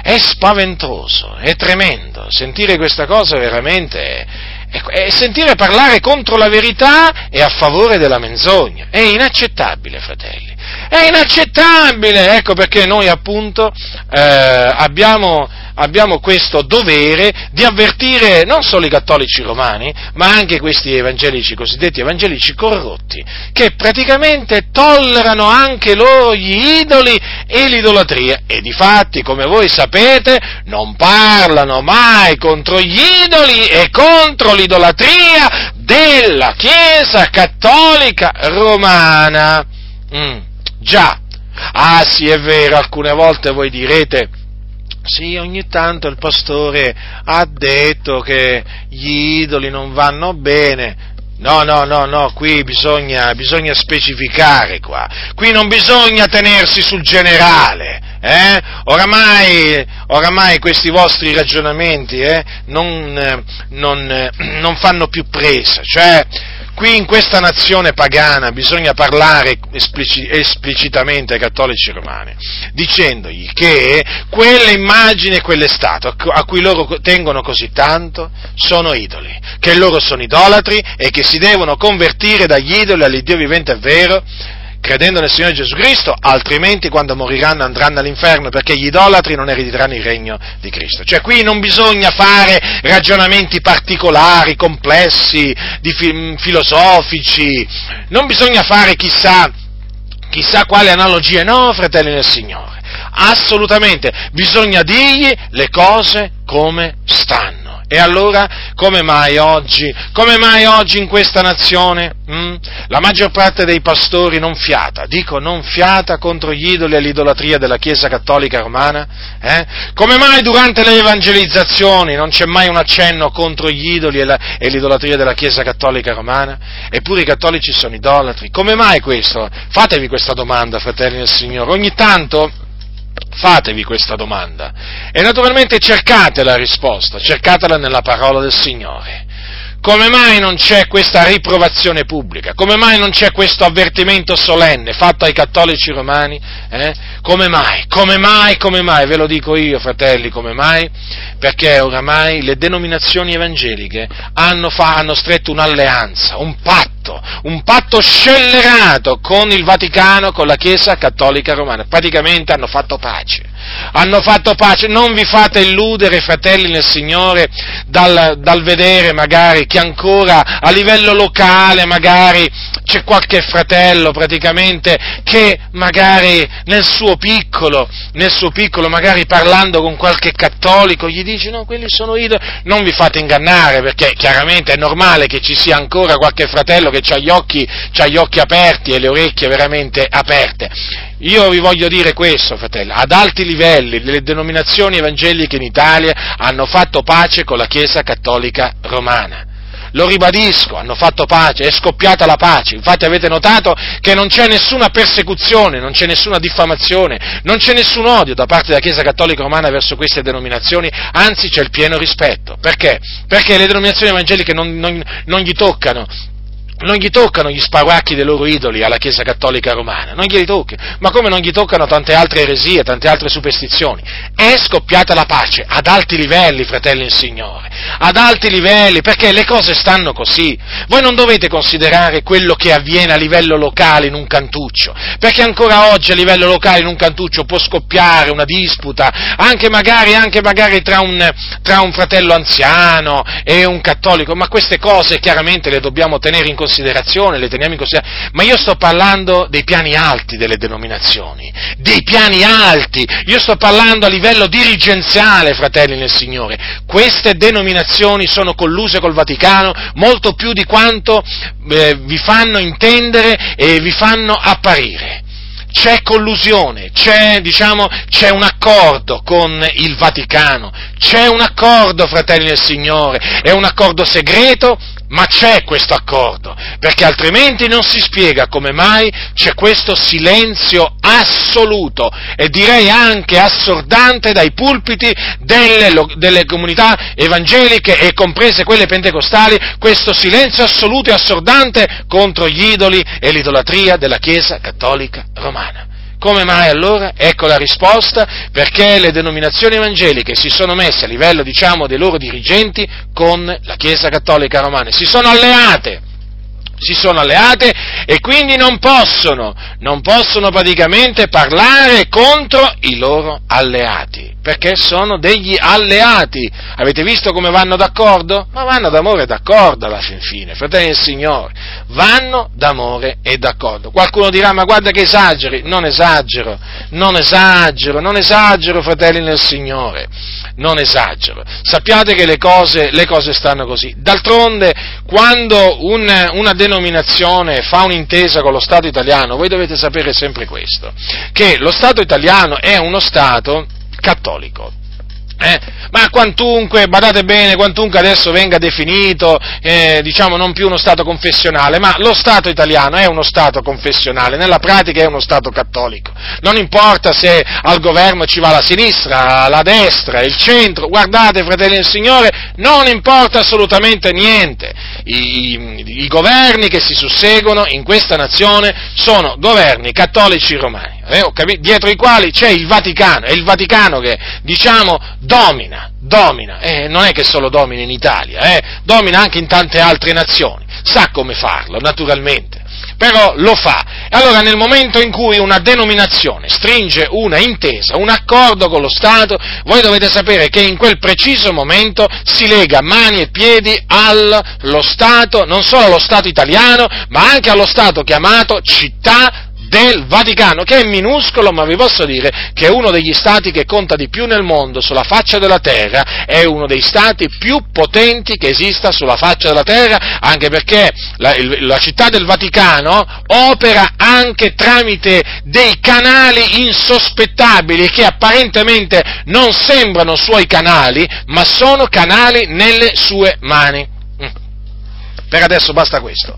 È spaventoso, è tremendo. Sentire questa cosa veramente è, è sentire parlare contro la verità e a favore della menzogna. È inaccettabile, fratelli. È inaccettabile, ecco perché noi appunto eh, abbiamo, abbiamo, questo dovere di avvertire non solo i cattolici romani, ma anche questi evangelici, cosiddetti evangelici corrotti, che praticamente tollerano anche loro gli idoli e l'idolatria e di fatti, come voi sapete, non parlano mai contro gli idoli e contro l'idolatria della Chiesa cattolica romana. Mm. Già, ah sì è vero, alcune volte voi direte, sì, ogni tanto il pastore ha detto che gli idoli non vanno bene. No, no, no, no, qui bisogna, bisogna specificare qua. Qui non bisogna tenersi sul generale. Eh? Oramai, oramai, questi vostri ragionamenti eh, non, non, non fanno più presa. Cioè, qui in questa nazione pagana bisogna parlare esplicitamente ai cattolici romani, dicendogli che quelle immagini e quelle statue a cui loro tengono così tanto sono idoli, che loro sono idolatri e che si devono convertire dagli idoli all'Iddio vivente e vero credendo nel Signore Gesù Cristo, altrimenti quando moriranno andranno all'inferno perché gli idolatri non erediteranno il regno di Cristo. Cioè qui non bisogna fare ragionamenti particolari, complessi, fi- filosofici, non bisogna fare chissà, chissà quale analogie, no, fratelli del Signore. Assolutamente, bisogna dirgli le cose come stanno. E allora, come mai oggi, come mai oggi in questa nazione hm, la maggior parte dei pastori non fiata, dico non fiata contro gli idoli e l'idolatria della Chiesa Cattolica Romana? Eh? Come mai durante le evangelizzazioni non c'è mai un accenno contro gli idoli e, la, e l'idolatria della Chiesa Cattolica Romana? Eppure i cattolici sono idolatri. Come mai questo? Fatevi questa domanda, fratelli del Signore. Ogni tanto Fatevi questa domanda e naturalmente cercate la risposta, cercatela nella parola del Signore. Come mai non c'è questa riprovazione pubblica? Come mai non c'è questo avvertimento solenne fatto ai cattolici romani? Eh? Come mai? Come mai? Come mai? Ve lo dico io, fratelli, come mai? Perché oramai le denominazioni evangeliche hanno, fa, hanno stretto un'alleanza, un patto, un patto scellerato con il Vaticano, con la Chiesa cattolica romana. Praticamente hanno fatto pace. Hanno fatto pace. Non vi fate illudere, fratelli nel Signore, dal, dal vedere magari che ancora a livello locale, magari c'è qualche fratello praticamente che magari nel suo piccolo, nel suo piccolo, magari parlando con qualche cattolico, gli dice no, quelli sono idoli, non vi fate ingannare perché chiaramente è normale che ci sia ancora qualche fratello che ha gli occhi, gli occhi aperti e le orecchie veramente aperte. Io vi voglio dire questo, fratello, ad alti livelli le denominazioni evangeliche in Italia hanno fatto pace con la Chiesa cattolica romana lo ribadisco, hanno fatto pace, è scoppiata la pace. Infatti avete notato che non c'è nessuna persecuzione, non c'è nessuna diffamazione, non c'è nessun odio da parte della Chiesa Cattolica Romana verso queste denominazioni, anzi c'è il pieno rispetto. Perché? Perché le denominazioni evangeliche non, non, non gli toccano non gli toccano gli sparacchi dei loro idoli alla Chiesa Cattolica Romana, non glieli toccano, ma come non gli toccano tante altre eresie, tante altre superstizioni. È scoppiata la pace ad alti livelli, fratelli del Signore, ad alti livelli, perché le cose stanno così. Voi non dovete considerare quello che avviene a livello locale in un cantuccio, perché ancora oggi a livello locale in un cantuccio può scoppiare una disputa, anche magari, anche magari tra, un, tra un fratello anziano e un cattolico, ma queste cose chiaramente le dobbiamo tenere in considerazione considerazione, le teniamo in considerazione, ma io sto parlando dei piani alti delle denominazioni, dei piani alti, io sto parlando a livello dirigenziale, fratelli nel Signore. Queste denominazioni sono colluse col Vaticano molto più di quanto eh, vi fanno intendere e vi fanno apparire c'è collusione, c'è, diciamo, c'è un accordo con il Vaticano, c'è un accordo, fratelli del Signore, è un accordo segreto ma c'è questo accordo, perché altrimenti non si spiega come mai c'è questo silenzio assoluto e direi anche assordante dai pulpiti delle, delle comunità evangeliche e comprese quelle pentecostali, questo silenzio assoluto e assordante contro gli idoli e l'idolatria della Chiesa cattolica romana. Come mai allora? Ecco la risposta, perché le denominazioni evangeliche si sono messe a livello, diciamo, dei loro dirigenti con la Chiesa Cattolica Romana, si sono alleate si sono alleate e quindi non possono, non possono praticamente parlare contro i loro alleati, perché sono degli alleati. Avete visto come vanno d'accordo? Ma vanno d'amore e d'accordo alla fin fine, fratelli del Signore, vanno d'amore e d'accordo. Qualcuno dirà, ma guarda che esageri, non esagero, non esagero, non esagero, fratelli del Signore, non esagero. Sappiate che le cose, le cose stanno così. D'altronde, quando un, una denominazione fa un'intesa con lo Stato italiano, voi dovete sapere sempre questo, che lo Stato italiano è uno Stato cattolico. Eh? Ma quantunque, badate bene, quantunque adesso venga definito, eh, diciamo, non più uno Stato confessionale, ma lo Stato italiano è uno Stato confessionale, nella pratica è uno Stato cattolico. Non importa se al governo ci va la sinistra, la destra, il centro, guardate, fratelli del Signore, non importa assolutamente niente. I, i, i governi che si susseguono in questa nazione sono governi cattolici romani eh, dietro i quali c'è il Vaticano, è il Vaticano che, diciamo, domina, domina, eh, non è che solo domina in Italia, eh, domina anche in tante altre nazioni, sa come farlo, naturalmente, però lo fa. E allora nel momento in cui una denominazione stringe una intesa, un accordo con lo Stato, voi dovete sapere che in quel preciso momento si lega mani e piedi allo Stato, non solo allo Stato italiano, ma anche allo Stato chiamato città del Vaticano, che è minuscolo, ma vi posso dire che è uno degli stati che conta di più nel mondo, sulla faccia della terra, è uno dei stati più potenti che esista sulla faccia della terra, anche perché la, la città del Vaticano opera anche tramite dei canali insospettabili che apparentemente non sembrano suoi canali, ma sono canali nelle sue mani. Per adesso basta questo.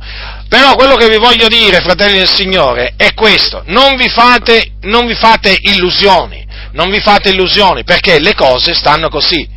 Però quello che vi voglio dire, fratelli del Signore, è questo. Non vi fate, non vi fate illusioni. Non vi fate illusioni, perché le cose stanno così.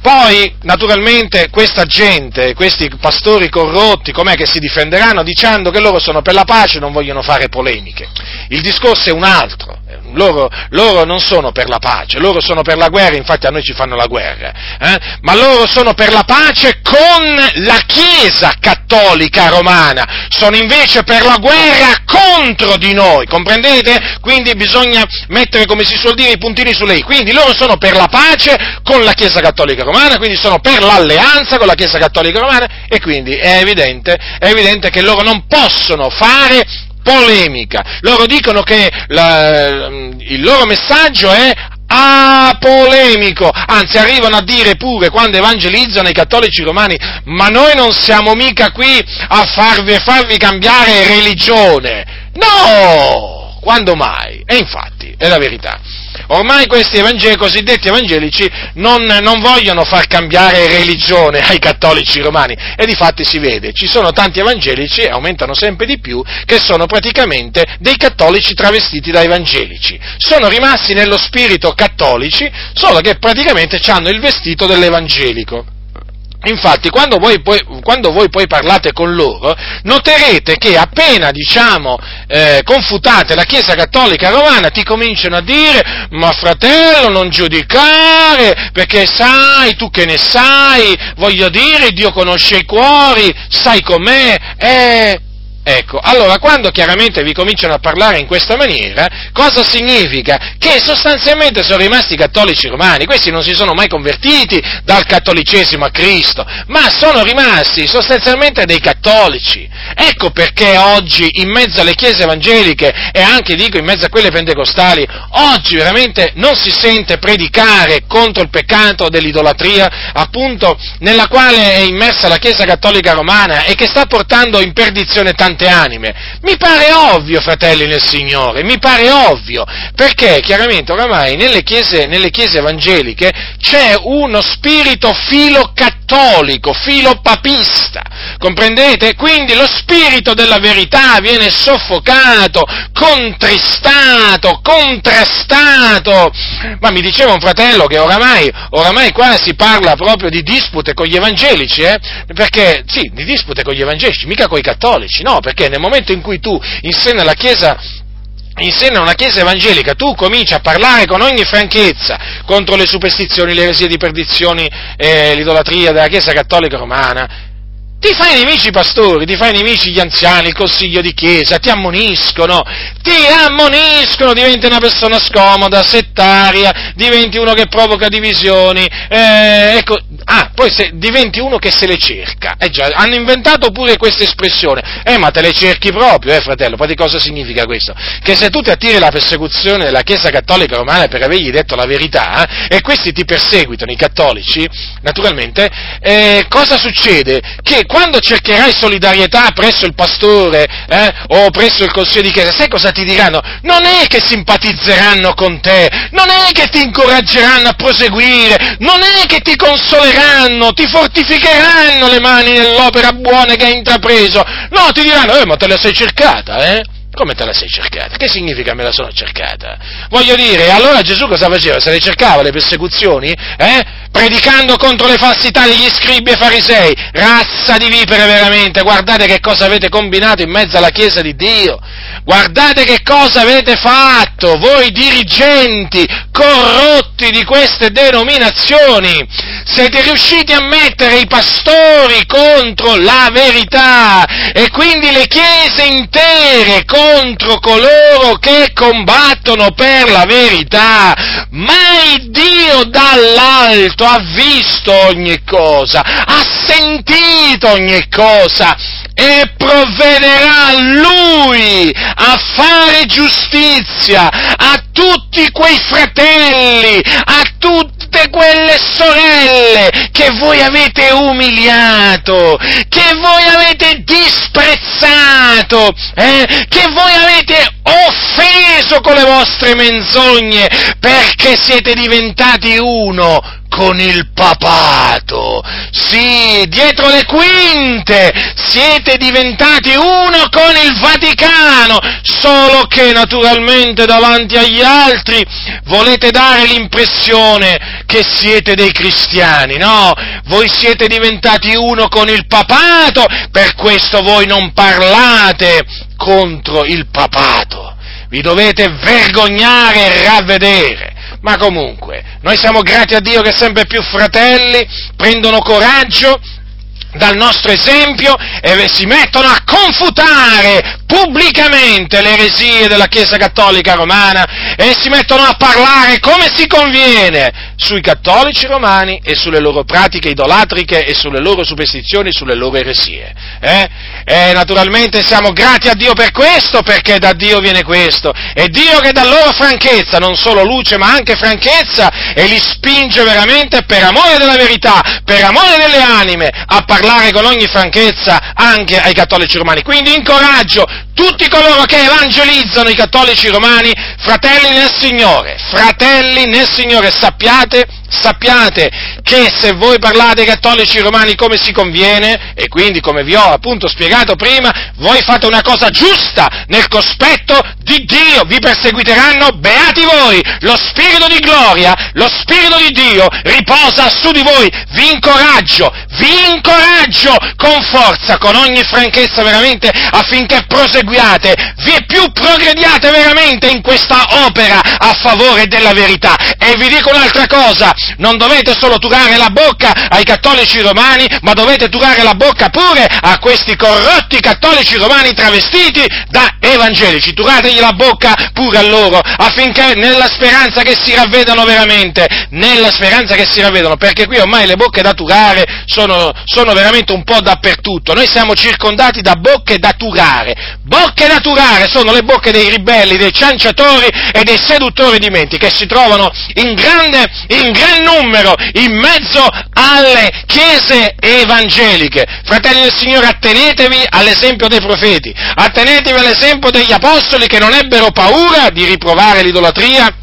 Poi, naturalmente, questa gente, questi pastori corrotti, com'è che si difenderanno dicendo che loro sono per la pace e non vogliono fare polemiche? Il discorso è un altro loro, loro, non sono per la pace, loro sono per la guerra, infatti a noi ci fanno la guerra, eh? ma loro sono per la pace con la Chiesa cattolica romana, sono invece per la guerra contro di noi, comprendete? Quindi bisogna mettere, come si suol dire, i puntini su lei, quindi loro sono per la pace con la Chiesa cattolica romana, quindi sono per l'alleanza con la Chiesa cattolica romana e quindi è evidente, è evidente che loro non possono fare polemica. Loro dicono che la, il loro messaggio è apolemico, anzi arrivano a dire pure quando evangelizzano i cattolici romani, ma noi non siamo mica qui a farvi, farvi cambiare religione. No! Quando mai? E infatti, è la verità. Ormai questi evangel- cosiddetti evangelici non, non, vogliono far cambiare religione ai cattolici romani e di fatti si vede, ci sono tanti evangelici, aumentano sempre di più, che sono praticamente dei cattolici travestiti da evangelici. Sono rimasti nello spirito cattolici, solo che praticamente hanno il vestito dell'evangelico. Infatti, quando voi, poi, quando voi, poi, parlate con loro, noterete che appena, diciamo, eh, confutate la Chiesa Cattolica Romana, ti cominciano a dire, ma fratello, non giudicare, perché sai, tu che ne sai, voglio dire, Dio conosce i cuori, sai com'è, eh, Ecco, allora quando chiaramente vi cominciano a parlare in questa maniera, cosa significa? Che sostanzialmente sono rimasti cattolici romani, questi non si sono mai convertiti dal cattolicesimo a Cristo, ma sono rimasti sostanzialmente dei cattolici. Ecco perché oggi in mezzo alle chiese evangeliche e anche dico in mezzo a quelle pentecostali, oggi veramente non si sente predicare contro il peccato dell'idolatria, appunto nella quale è immersa la Chiesa cattolica romana e che sta portando in perdizione tanti tante anime. Mi pare ovvio, fratelli nel Signore, mi pare ovvio, perché chiaramente oramai nelle chiese, nelle chiese evangeliche c'è uno spirito filo cattolico, filo papista, comprendete? Quindi lo spirito della verità viene soffocato, contristato, contrastato. Ma mi diceva un fratello che oramai, oramai qua si parla proprio di dispute con gli evangelici, eh? Perché, sì, di dispute con gli evangelici, mica con i cattolici, no, perché nel momento in cui tu in seno alla Chiesa in seno a una chiesa evangelica tu cominci a parlare con ogni franchezza contro le superstizioni, le eresie di perdizioni, eh, l'idolatria della Chiesa cattolica romana, ti fai nemici i pastori, ti fai nemici gli anziani, il consiglio di chiesa, ti ammoniscono, ti ammoniscono, diventi una persona scomoda, settaria, diventi uno che provoca divisioni, eh, ecco, ah, poi se, diventi uno che se le cerca, eh già, hanno inventato pure questa espressione, eh ma te le cerchi proprio, eh fratello, poi di cosa significa questo? Che se tu ti attiri la persecuzione della Chiesa Cattolica Romana per avergli detto la verità, eh, e questi ti perseguitano, i cattolici, naturalmente, eh, cosa succede? Che quando cercherai solidarietà presso il pastore eh, o presso il consiglio di chiesa, sai cosa ti diranno? Non è che simpatizzeranno con te, non è che ti incoraggeranno a proseguire, non è che ti consoleranno, ti fortificheranno le mani nell'opera buona che hai intrapreso, no, ti diranno, eh, ma te la sei cercata, eh? Come te la sei cercata? Che significa me la sono cercata? Voglio dire, allora Gesù cosa faceva? Se le cercava le persecuzioni? Eh? Predicando contro le falsità degli scribi e farisei. Razza di vipere veramente, guardate che cosa avete combinato in mezzo alla Chiesa di Dio. Guardate che cosa avete fatto, voi dirigenti corrotti di queste denominazioni. Siete riusciti a mettere i pastori contro la verità e quindi le chiese intere contro coloro che combattono per la verità. Ma il Dio dall'alto ha visto ogni cosa, ha sentito ogni cosa e provvederà Lui a fare giustizia a tutti quei fratelli, a tutte quelle sorelle che voi avete umiliato, che voi avete disprezzato, eh, che voi avete offeso con le vostre menzogne perché siete diventati uno con il papato. Sì, dietro le quinte siete diventati uno con il Vaticano, solo che naturalmente davanti agli altri volete dare l'impressione che siete dei cristiani, no? Voi siete diventati uno con il papato, per questo voi non parlate contro il papato. Vi dovete vergognare e ravvedere. Ma comunque, noi siamo grati a Dio che sempre più fratelli prendono coraggio dal nostro esempio e si mettono a confutare pubblicamente le eresie della Chiesa Cattolica Romana e si mettono a parlare come si conviene sui cattolici romani e sulle loro pratiche idolatriche e sulle loro superstizioni, sulle loro eresie. Eh? E naturalmente siamo grati a Dio per questo, perché da Dio viene questo. E Dio che dà loro franchezza, non solo luce ma anche franchezza, e li spinge veramente per amore della verità, per amore delle anime, a parlare con ogni franchezza anche ai cattolici romani. Quindi incoraggio tutti coloro che evangelizzano i cattolici romani, fratelli nel Signore, fratelli nel Signore, sappiate sappiate che se voi parlate ai cattolici romani come si conviene, e quindi come vi ho appunto spiegato prima, voi fate una cosa giusta nel cospetto di Dio, vi perseguiteranno, beati voi, lo spirito di gloria, lo spirito di Dio riposa su di voi, vi incoraggio, vi incoraggio con forza, con ogni franchezza veramente affinché proseguiate, vi più progrediate veramente in questa opera a favore della verità. E vi dico un'altra cosa, non dovete solo turare la bocca ai cattolici romani, ma dovete turare la bocca pure a questi corrotti cattolici romani travestiti da evangelici. Turategli la bocca pure a loro, affinché nella speranza che si ravvedano veramente, nella speranza che si ravvedano, perché qui ormai le bocche da turare sono, sono veramente un po' dappertutto. Noi siamo circondati da bocche da turare. Bocche da turare sono le bocche dei ribelli, dei cianciatori e dei seduttori di menti che si trovano in grande, in grande gran numero in mezzo alle chiese evangeliche. Fratelli del Signore, attenetevi all'esempio dei profeti, attenetevi all'esempio degli apostoli che non ebbero paura di riprovare l'idolatria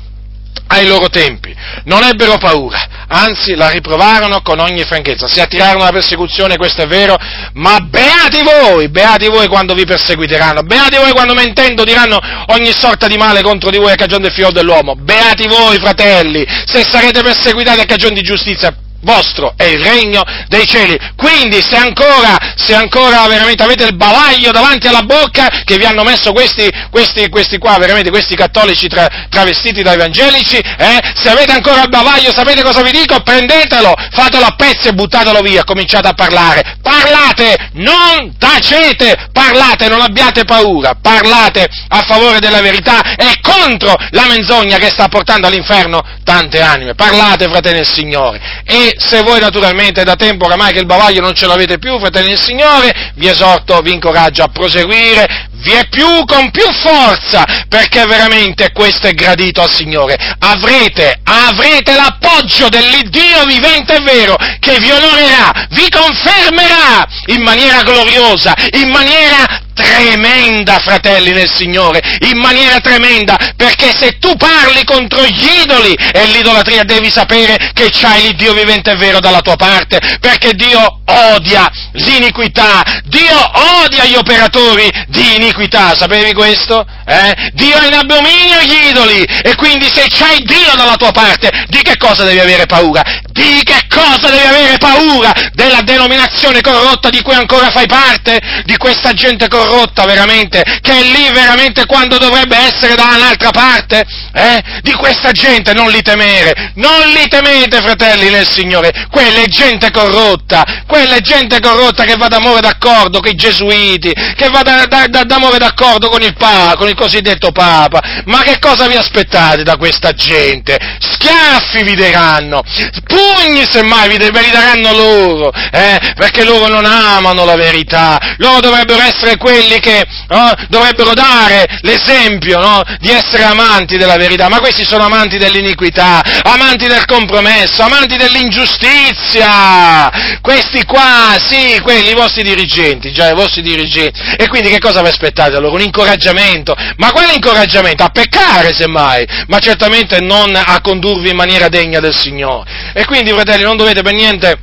ai loro tempi, non ebbero paura, anzi la riprovarono con ogni franchezza, si attirarono alla persecuzione, questo è vero, ma beati voi, beati voi quando vi perseguiteranno, beati voi quando mentendo diranno ogni sorta di male contro di voi a cagione del figlio dell'uomo, beati voi fratelli, se sarete perseguitati a cagione di giustizia, vostro è il regno dei cieli. Quindi se ancora, se ancora veramente avete il bavaglio davanti alla bocca che vi hanno messo questi, questi, questi qua, veramente questi cattolici tra, travestiti da evangelici, eh, se avete ancora il bavaglio, sapete cosa vi dico? Prendetelo, fatelo a pezzi e buttatelo via, cominciate a parlare. Parlate, non tacete, parlate, non abbiate paura, parlate a favore della verità e contro la menzogna che sta portando all'inferno tante anime. Parlate, fratelli del Signore. E se voi naturalmente da tempo oramai che il bavaglio non ce l'avete più, fratelli del Signore, vi esorto, vi incoraggio a proseguire, vi è più con più forza, perché veramente questo è gradito al Signore. Avrete, avrete l'appoggio dell'Iddio vivente e vero, che vi onorerà, vi confermerà in maniera gloriosa, in maniera tremenda, fratelli nel Signore, in maniera tremenda, perché se tu parli contro gli idoli e l'idolatria devi sapere che c'hai l'Iddio vivente e vero dalla tua parte, perché Dio odia l'iniquità, Dio odia gli operatori di iniquità, sapevi questo? Eh? Dio è in abominio gli idoli e quindi se c'hai Dio dalla tua parte, di che cosa devi avere paura? Di che cosa devi avere paura? Della denominazione corrotta di cui ancora fai parte? Di questa gente corrotta? veramente, che è lì veramente quando dovrebbe essere da un'altra parte? Eh? Di questa gente non li temere, non li temete fratelli nel Signore, quella è gente corrotta, quella è gente corrotta che va d'amore d'accordo con i gesuiti, che va da, da, da, d'amore d'accordo con il Papa, con il cosiddetto Papa, ma che cosa vi aspettate da questa gente? Schiaffi vi daranno, pugni semmai vi, ve li daranno loro, eh? perché loro non amano la verità, loro dovrebbero essere quelli che no, dovrebbero dare l'esempio no, di essere amanti della verità, ma questi sono amanti dell'iniquità, amanti del compromesso, amanti dell'ingiustizia. Questi qua, sì, quelli, i vostri dirigenti, già i vostri dirigenti. E quindi che cosa vi aspettate allora? Un incoraggiamento. Ma quale incoraggiamento? A peccare semmai, ma certamente non a condurvi in maniera degna del Signore. E quindi, fratelli, non dovete per niente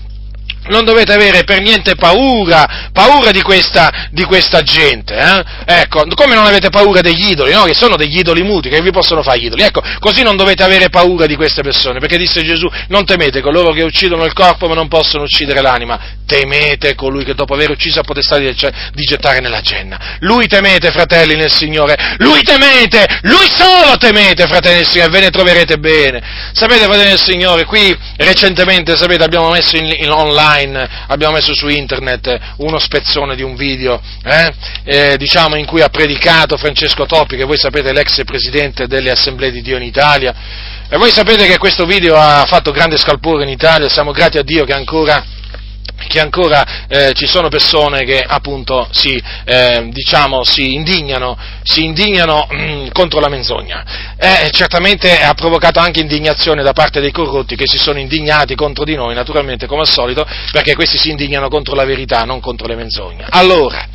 non dovete avere per niente paura, paura di questa, di questa gente, eh? ecco, come non avete paura degli idoli, no? che sono degli idoli muti, che vi possono fare gli idoli, ecco, così non dovete avere paura di queste persone, perché disse Gesù, non temete coloro che uccidono il corpo ma non possono uccidere l'anima, temete colui che dopo aver ucciso ha potestà di, di gettare nella genna, lui temete fratelli nel Signore, lui temete, lui solo temete fratelli nel Signore, ve ne troverete bene, sapete fratelli nel Signore, qui recentemente, sapete, abbiamo messo in, in online, online, abbiamo messo su internet uno spezzone di un video, eh, eh, diciamo, in cui ha predicato Francesco Toppi, che voi sapete è l'ex presidente delle Assemblee di Dio in Italia, e voi sapete che questo video ha fatto grande scalpore in Italia, siamo grati a Dio che ancora che ancora eh, ci sono persone che appunto si, eh, diciamo, si indignano, si indignano mm, contro la menzogna. Eh, certamente ha provocato anche indignazione da parte dei corrotti che si sono indignati contro di noi, naturalmente come al solito, perché questi si indignano contro la verità, non contro le menzogne. Allora,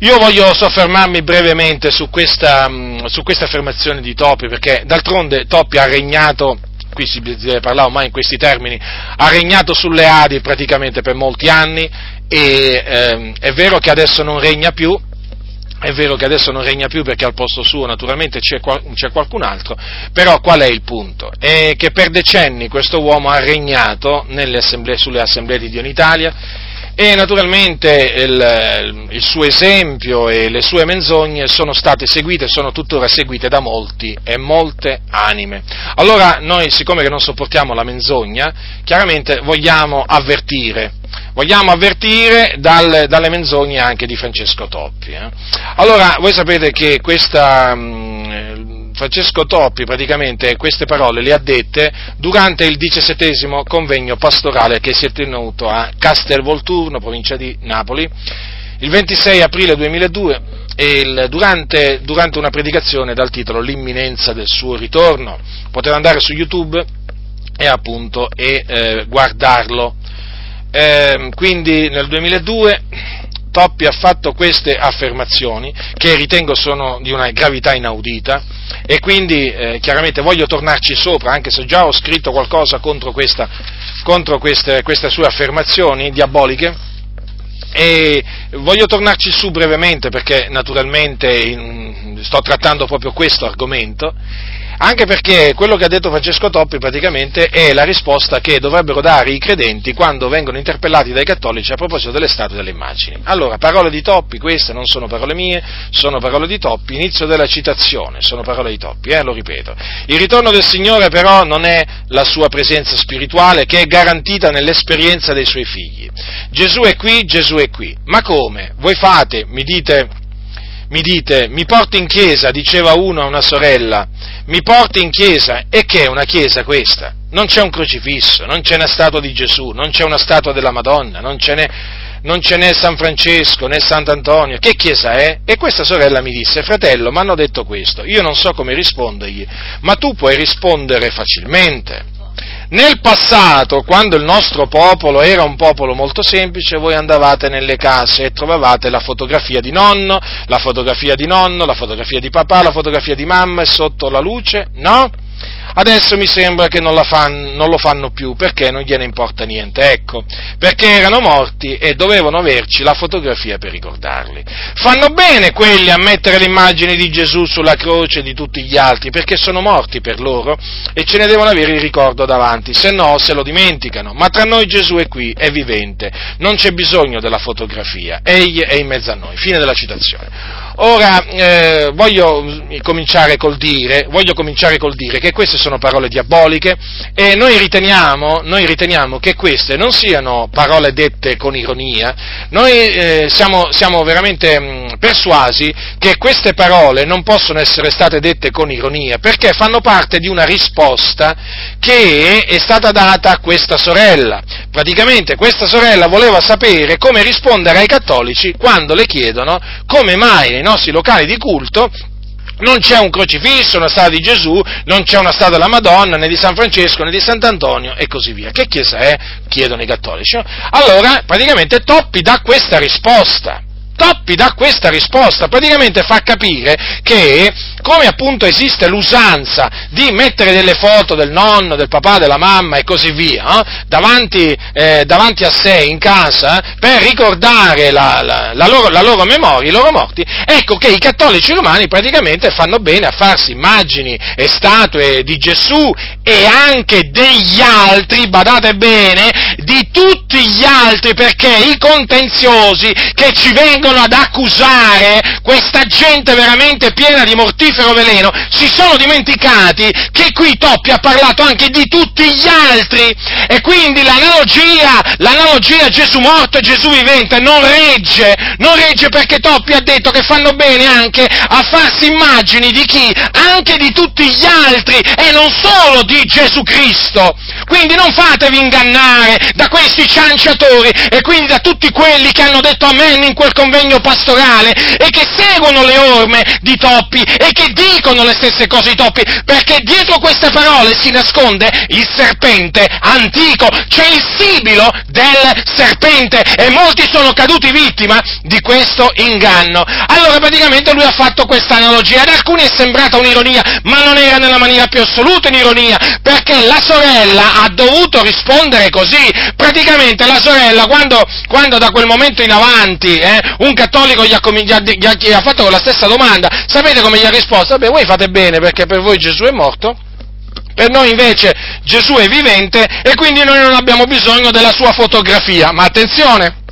io voglio soffermarmi brevemente su questa, mm, su questa affermazione di Topi, perché d'altronde Topi ha regnato qui si deve parlare ormai in questi termini, ha regnato sulle Adi praticamente per molti anni e ehm, è vero che adesso non regna più, è vero che adesso non regna più perché al posto suo naturalmente c'è, c'è, qualcun altro, però qual è il punto? È che per decenni questo uomo ha regnato assemblee, sulle assemblee di Dio in Italia e naturalmente il, il, suo esempio e le sue menzogne sono state seguite sono tuttora seguite da molti e molte anime. Allora noi, siccome che non sopportiamo la menzogna, chiaramente vogliamo avvertire, vogliamo avvertire dal, dalle menzogne anche di Francesco Toppi. Eh? Allora, voi sapete che questa, mh, Francesco Toppi praticamente queste parole le ha dette durante il diciassettesimo convegno pastorale che si è tenuto a Castelvolturno, provincia di Napoli, il 26 aprile 2002 il, durante, durante, una predicazione dal titolo L'imminenza del suo ritorno. Potete andare su YouTube e appunto e, eh, guardarlo. Eh, quindi nel 2002 Toppi ha fatto queste affermazioni che ritengo sono di una gravità inaudita e quindi eh, chiaramente voglio tornarci sopra, anche se già ho scritto qualcosa contro, questa, contro queste, queste sue affermazioni diaboliche. E voglio tornarci su brevemente perché naturalmente in, sto trattando proprio questo argomento anche perché quello che ha detto Francesco Toppi praticamente è la risposta che dovrebbero dare i credenti quando vengono interpellati dai cattolici a proposito delle statue e delle immagini. Allora, parole di Toppi, queste non sono parole mie, sono parole di Toppi, inizio della citazione, sono parole di Toppi, eh, lo ripeto. Il ritorno del Signore però non è la sua presenza spirituale che è garantita nell'esperienza dei suoi figli. Gesù è qui, Gesù è qui. Ma come? Voi fate, mi dite, mi dite, mi porti in chiesa, diceva uno a una sorella, mi porti in chiesa, e che è una chiesa questa? Non c'è un crocifisso, non c'è una statua di Gesù, non c'è una statua della Madonna, non, non c'è né San Francesco né Sant'Antonio, che chiesa è? E questa sorella mi disse, fratello, mi hanno detto questo, io non so come rispondergli, ma tu puoi rispondere facilmente. Nel passato, quando il nostro popolo era un popolo molto semplice, voi andavate nelle case e trovavate la fotografia di nonno, la fotografia di nonno, la fotografia di papà, la fotografia di mamma e sotto la luce, no? Adesso mi sembra che non, fan, non, lo fanno più perché non gliene importa niente, ecco, perché erano morti e dovevano averci la fotografia per ricordarli. Fanno bene quelli a mettere l'immagine di Gesù sulla croce di tutti gli altri perché sono morti per loro e ce ne devono avere il ricordo davanti, se no se lo dimenticano. Ma tra noi Gesù è qui, è vivente, non c'è bisogno della fotografia, egli è in mezzo a noi. Fine della citazione. Ora eh, voglio cominciare col dire, voglio cominciare col dire che queste sono parole diaboliche e noi riteniamo, noi riteniamo che queste non siano parole dette con ironia, noi eh, siamo, siamo, veramente mh, persuasi che queste parole non possono essere state dette con ironia perché fanno parte di una risposta che è stata data a questa sorella. Praticamente questa sorella voleva sapere come rispondere ai cattolici quando le chiedono come mai nostri locali di culto non c'è un crocifisso, una statua di Gesù, non c'è una statua della Madonna, né di San Francesco, né di Sant'Antonio e così via. Che chiesa è? chiedono i cattolici. Allora, praticamente Toppi dà questa risposta. Toppi dà questa risposta, praticamente fa capire che come appunto esiste l'usanza di mettere delle foto del nonno, del papà, della mamma e così via eh, davanti, eh, davanti, a sé in casa per ricordare la, la, la, loro, la, loro, memoria, i loro morti, ecco che i cattolici romani praticamente fanno bene a farsi immagini e statue di Gesù e anche degli altri, badate bene, di tutti gli altri perché i contenziosi che ci vengono vengono ad accusare questa gente veramente piena di mortifero veleno, si sono dimenticati che qui Toppi ha parlato anche di tutti gli altri e quindi l'analogia, l'analogia Gesù morto e Gesù vivente non regge, non regge perché Toppi ha detto che fanno bene anche a farsi immagini di chi? Anche di tutti gli altri e non solo di Gesù Cristo. Quindi non fatevi ingannare da questi cianciatori e quindi da tutti quelli che hanno detto amen in quel convegno convegno pastorale e che seguono le orme di Toppi e che dicono le stesse cose di Toppi, perché dietro queste parole si nasconde il serpente antico, c'è il sibilo del serpente e molti sono caduti vittima di questo inganno. Allora praticamente lui ha fatto questa analogia, ad alcuni è sembrata un'ironia, ma non era nella maniera più assoluta un'ironia, perché la sorella ha dovuto rispondere così, praticamente la sorella quando, quando da quel momento in avanti eh, un cattolico gli ha, gli, ha, gli, ha, fatto la stessa domanda, sapete come gli ha risposto? Beh, voi fate bene perché per voi Gesù è morto, per noi invece Gesù è vivente e quindi noi non abbiamo bisogno della sua fotografia. Ma attenzione!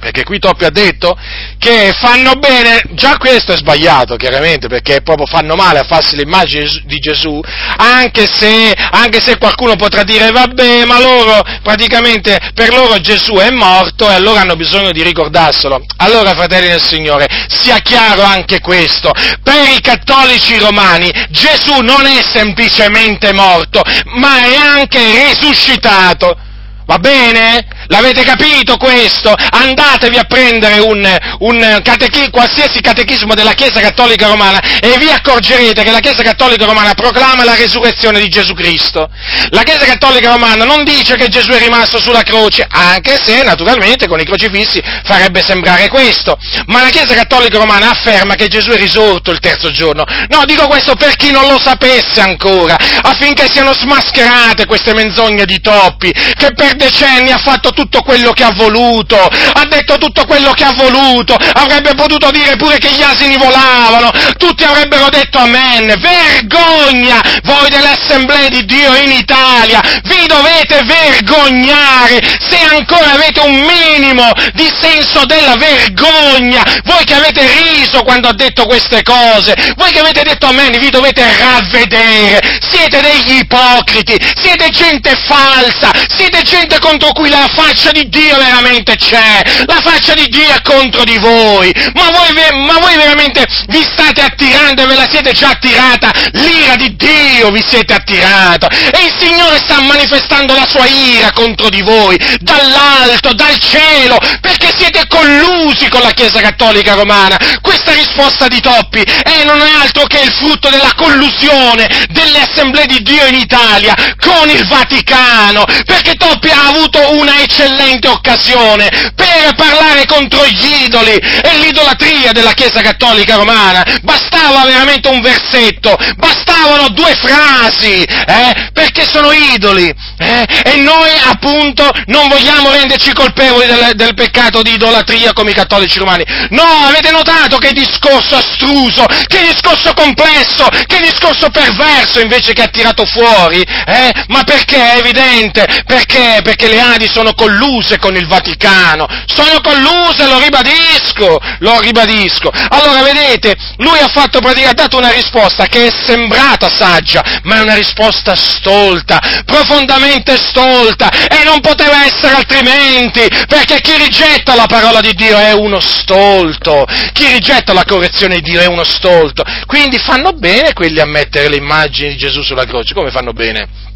Perché qui Toppi ha detto che fanno bene, già questo è sbagliato chiaramente, perché proprio fanno male a farsi l'immagine di Gesù, anche se, anche se qualcuno potrà dire vabbè, ma loro praticamente per loro Gesù è morto e allora hanno bisogno di ricordarselo. Allora, fratelli del Signore, sia chiaro anche questo, per i cattolici romani Gesù non è semplicemente morto, ma è anche risuscitato. Va bene? L'avete capito questo? Andatevi a prendere un, un catechi, qualsiasi catechismo della Chiesa Cattolica Romana e vi accorgerete che la Chiesa Cattolica Romana proclama la resurrezione di Gesù Cristo. La Chiesa Cattolica Romana non dice che Gesù è rimasto sulla croce, anche se naturalmente con i crocifissi farebbe sembrare questo, ma la Chiesa Cattolica Romana afferma che Gesù è risorto il terzo giorno. No, dico questo per chi non lo sapesse ancora, affinché siano smascherate queste menzogne di Toppi, che per decenni ha fatto tutto quello che ha voluto, ha detto tutto quello che ha voluto, avrebbe potuto dire pure che gli asini volavano, tutti avrebbero detto amen, vergogna voi delle assemblee di Dio in Italia, vi dovete vergognare se ancora avete un minimo di senso della vergogna, voi che avete riso quando ha detto queste cose, voi che avete detto amen, vi dovete ravvedere, siete degli ipocriti, siete gente falsa, siete gente contro cui la fa faccia di Dio veramente c'è, la faccia di Dio è contro di voi, ma voi, ma voi veramente vi state attirando e ve la siete già attirata. L'ira di Dio vi siete attirato e il Signore sta manifestando la sua ira contro di voi, dall'alto, dal cielo, perché siete collusi con la Chiesa Cattolica Romana. Questa risposta di Toppi è non è altro che il frutto della collusione delle assemblee di Dio in Italia con il Vaticano, perché Toppi ha avuto una eccellente occasione per parlare contro gli idoli e l'idolatria della Chiesa Cattolica Romana. Bastava veramente un versetto, bastavano due frasi, eh, perché sono idoli. Eh, e noi appunto non vogliamo renderci colpevoli del, del, peccato di idolatria come i cattolici romani. No, avete notato che discorso astruso, che discorso complesso, che discorso perverso invece che ha tirato fuori? Eh? Ma perché? È evidente, perché? Perché le Adi sono colluse con il Vaticano, sono colluse, lo ribadisco, lo ribadisco. Allora vedete, lui ha fatto praticamente, ha dato una risposta che è sembrata saggia, ma è una risposta stolta, profondamente stolta, e non poteva essere altrimenti, perché chi rigetta la parola di Dio è uno stolto, chi rigetta la correzione di Dio è uno stolto, quindi fanno bene quelli a mettere le immagini di Gesù sulla croce, come fanno bene?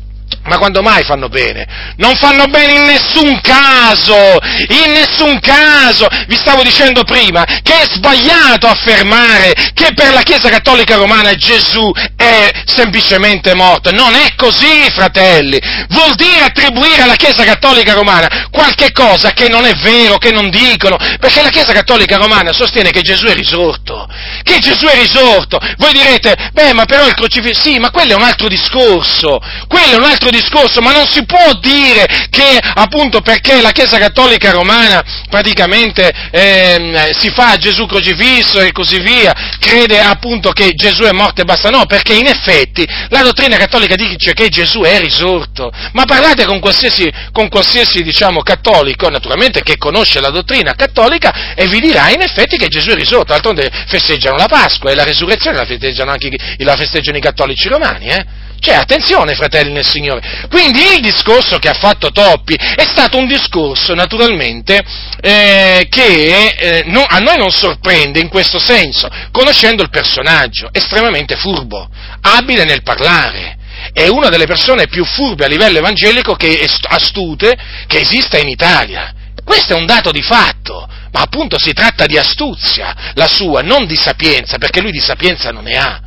Ma quando mai fanno bene? Non fanno bene in nessun caso, in nessun caso. Vi stavo dicendo prima che è sbagliato affermare che per la Chiesa Cattolica Romana Gesù è semplicemente morto. Non è così, fratelli. Vuol dire attribuire alla Chiesa Cattolica Romana qualche cosa che non è vero, che non dicono, perché la Chiesa Cattolica Romana sostiene che Gesù è risorto, che Gesù è risorto. Voi direte, beh, ma però il crocifisso, sì, ma quello è un altro discorso, quello è un altro discorso, ma non si può dire che appunto perché la Chiesa Cattolica Romana praticamente eh, si fa Gesù crocifisso e così via, crede appunto che Gesù è morto e basta, no, perché in effetti la dottrina cattolica dice che Gesù è risorto, ma parlate con qualsiasi, con qualsiasi diciamo cattolico, naturalmente che conosce la dottrina cattolica e vi dirà in effetti che Gesù è risorto, d'altronde festeggiano la Pasqua e la resurrezione la festeggiano anche la festeggiano i cattolici romani, eh? Cioè, attenzione, fratelli nel Signore. Quindi il discorso che ha fatto Toppi è stato un discorso, naturalmente, eh, che eh, no, a noi non sorprende in questo senso, conoscendo il personaggio, estremamente furbo, abile nel parlare. È una delle persone più furbe a livello evangelico che astute che esista in Italia. Questo è un dato di fatto, ma appunto si tratta di astuzia, la sua, non di sapienza, perché lui di sapienza non ne ha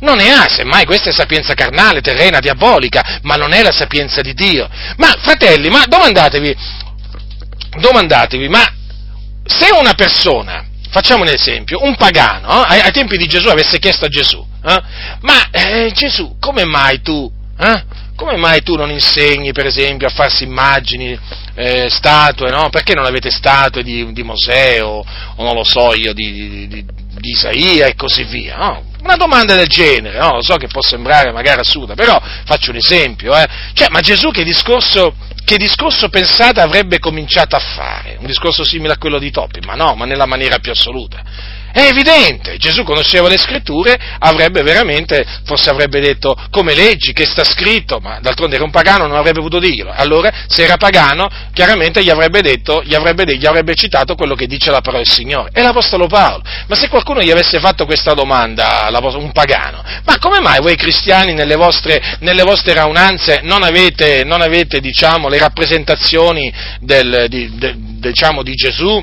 non ne ha, semmai questa è sapienza carnale, terrena, diabolica, ma non è la sapienza di Dio. Ma fratelli, ma domandatevi, domandatevi, ma se una persona, facciamo un esempio, un pagano, eh, ai, ai, tempi di Gesù avesse chiesto a Gesù, eh, ma eh, Gesù, come mai tu, eh, come mai tu non insegni, per esempio, a farsi immagini, eh, statue, no? Perché non avete statue di, di Mosè o, o, non lo so io, di, di, di Isaia e così via, no? Una domanda del genere, no? Lo so che può sembrare magari assurda, però faccio un esempio, eh? Cioè, ma Gesù che discorso, che discorso pensate avrebbe cominciato a fare? Un discorso simile a quello di Topi? Ma no, ma nella maniera più assoluta. È evidente, Gesù conosceva le scritture, avrebbe veramente, forse avrebbe detto come leggi, che sta scritto, ma d'altronde era un pagano, non avrebbe potuto dirlo. Allora, se era pagano, chiaramente gli avrebbe detto, gli avrebbe, gli avrebbe citato quello che dice la parola del Signore. È l'Apostolo Paolo. Ma se qualcuno gli avesse fatto questa domanda, un pagano, ma come mai voi cristiani nelle vostre, nelle vostre raunanze non avete, non avete diciamo, le rappresentazioni del, di, de, diciamo, di Gesù?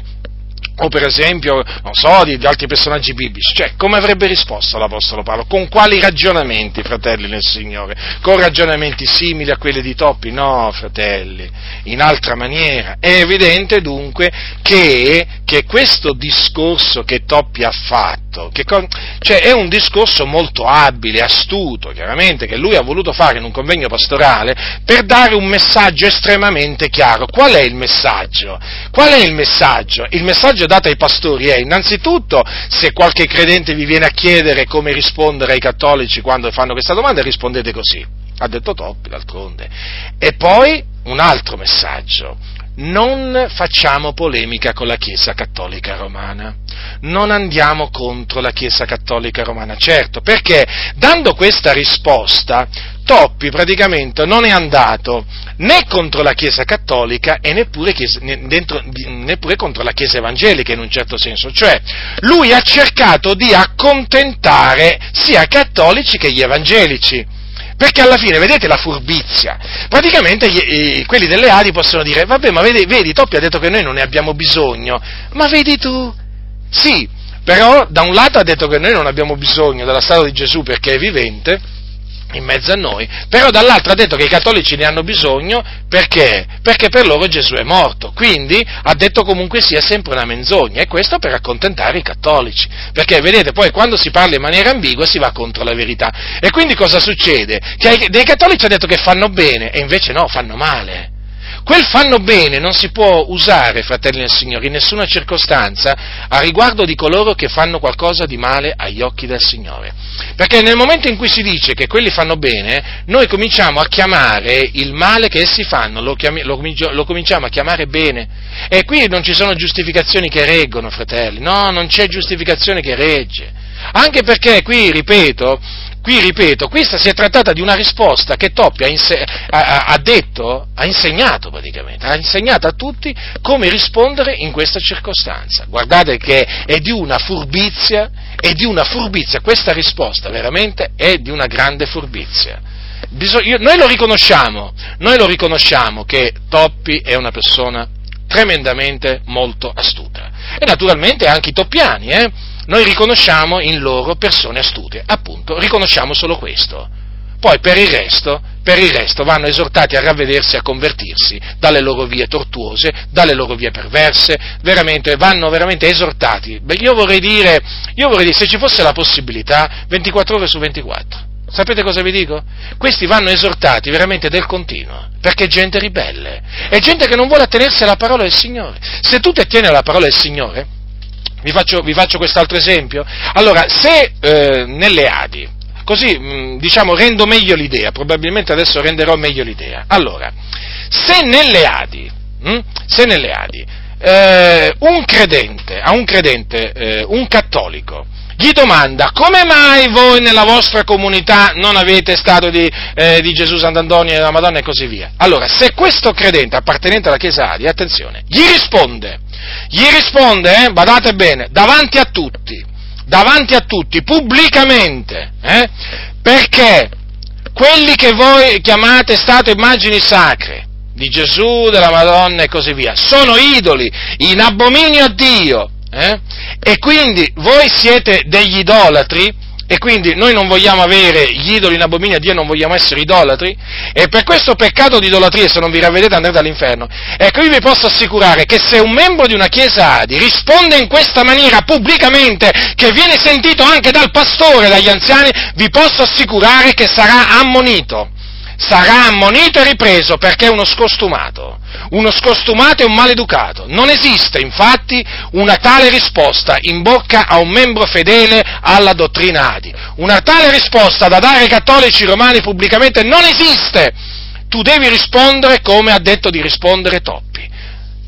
O per esempio, non so, di, di, altri personaggi biblici. Cioè, come avrebbe risposto l'Apostolo Paolo? Con quali ragionamenti, fratelli nel Signore? Con ragionamenti simili a quelli di Toppi? No, fratelli, in altra maniera. È evidente dunque che, che questo discorso che Toppi ha fatto, che, cioè, è un discorso molto abile, astuto, chiaramente, che lui ha voluto fare in un convegno pastorale per dare un messaggio estremamente chiaro. Qual è il messaggio? Qual è il messaggio? Il messaggio dato ai pastori è innanzitutto se qualche credente vi viene a chiedere come rispondere ai cattolici quando fanno questa domanda, rispondete così. Ha detto Toppi d'altronde. E poi un altro messaggio. Non facciamo polemica con la Chiesa Cattolica Romana, non andiamo contro la Chiesa Cattolica Romana, certo, perché dando questa risposta Toppi praticamente non è andato né contro la Chiesa cattolica e neppure, chiesa, dentro, neppure, contro la Chiesa evangelica in un certo senso, cioè lui ha cercato di accontentare sia i cattolici che gli evangelici Perché alla fine, vedete la furbizia? Praticamente gli, eh, quelli delle Adi possono dire, vabbè, ma vedi, vedi, Toppi ha detto che noi non ne abbiamo bisogno, ma vedi tu? Sì, però da un lato ha detto che noi non abbiamo bisogno della strada di Gesù perché è vivente, in mezzo a noi, però dall'altro ha detto che i cattolici ne hanno bisogno perché? Perché per loro Gesù è morto, quindi ha detto comunque sia sempre una menzogna e questo per accontentare i cattolici, perché vedete poi quando si parla in maniera ambigua si va contro la verità e quindi cosa succede? Che dei cattolici ha detto che fanno bene e invece no, fanno male. Quel fanno bene non si può usare, fratelli del Signore, in nessuna circostanza a riguardo di coloro che fanno qualcosa di male agli occhi del Signore. Perché nel momento in cui si dice che quelli fanno bene, noi cominciamo a chiamare il male che essi fanno, lo, chiami, lo, lo cominciamo a chiamare bene. E qui non ci sono giustificazioni che reggono, fratelli, no, non c'è giustificazione che regge. Anche perché qui, ripeto, Qui ripeto, questa si è trattata di una risposta che Toppi ha, inse- ha, ha, detto, ha insegnato praticamente, ha insegnato a tutti come rispondere in questa circostanza. Guardate che è di una furbizia, è di una furbizia, questa risposta veramente è di una grande furbizia. Bisogna, noi lo noi lo riconosciamo che Toppi è una persona tremendamente molto astuta. E naturalmente anche i toppiani, eh? Noi riconosciamo in loro persone astute, appunto, riconosciamo solo questo. Poi per il resto, per il resto vanno esortati a ravvedersi e a convertirsi dalle loro vie tortuose, dalle loro vie perverse, veramente, vanno veramente esortati. Beh, io vorrei dire, io vorrei dire, se ci fosse la possibilità, 24 ore su 24. Sapete cosa vi dico? Questi vanno esortati veramente del continuo, perché è gente ribelle, è gente che non vuole attenersi alla parola del Signore. Se tu ti attieni alla parola del Signore, vi faccio, vi faccio quest'altro esempio. Allora, se eh, nelle Adi, così mm, diciamo rendo meglio l'idea, probabilmente adesso renderò meglio l'idea. Allora, se nelle Adi, hm, se nelle Adi eh, un credente, a un credente, eh, un cattolico, gli domanda come mai voi nella vostra comunità non avete stato di, eh, di Gesù, Sant'Antonio e della Madonna e così via. Allora, se questo credente appartenente alla Chiesa Adi, attenzione, gli risponde, gli risponde, eh, badate bene, davanti a tutti, davanti a tutti, pubblicamente, eh, perché quelli che voi chiamate stato immagini sacre, di Gesù, della Madonna e così via, sono idoli, in abominio a Dio, eh? E quindi voi siete degli idolatri, e quindi noi non vogliamo avere gli idoli in abominio a Dio, non vogliamo essere idolatri, e per questo peccato di idolatria, se non vi ravvedete, andrete all'inferno. Ecco, io vi posso assicurare che se un membro di una chiesa Adi risponde in questa maniera pubblicamente, che viene sentito anche dal pastore, dagli anziani, vi posso assicurare che sarà ammonito sarà ammonito e ripreso perché è uno scostumato. Uno scostumato e un maleducato. Non esiste infatti una tale risposta in bocca a un membro fedele alla dottrina Adi. Una tale risposta da dare ai cattolici romani pubblicamente non esiste. Tu devi rispondere come ha detto di rispondere Toppi.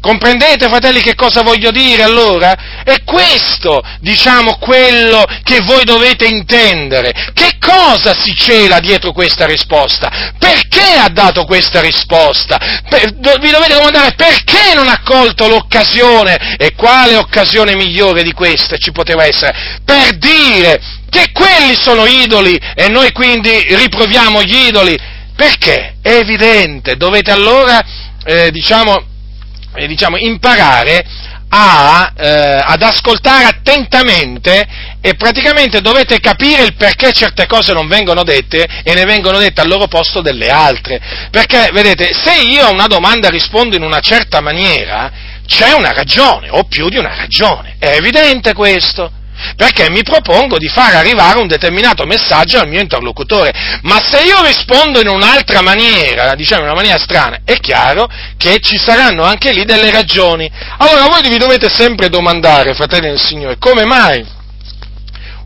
Comprendete, fratelli, che cosa voglio dire allora? È questo, diciamo, quello che voi dovete intendere. Che cosa si cela dietro questa risposta? Perché ha dato questa risposta? Per, vi dovete domandare perché non ha colto l'occasione? E quale occasione migliore di questa ci poteva essere? Per dire che quelli sono idoli e noi quindi riproviamo gli idoli. Perché? È evidente, dovete allora, eh, diciamo, eh, diciamo, imparare a, eh, ad ascoltare attentamente e praticamente dovete capire il perché certe cose non vengono dette e ne vengono dette al loro posto delle altre. Perché, vedete, se io a una domanda rispondo in una certa maniera, c'è una ragione, o più di una ragione. È evidente questo perché mi propongo di far arrivare un determinato messaggio al mio interlocutore, ma se io rispondo in un'altra maniera, diciamo in una maniera strana, è chiaro che ci saranno anche lì delle ragioni. Allora voi vi dovete sempre domandare, fratelli del Signore, come mai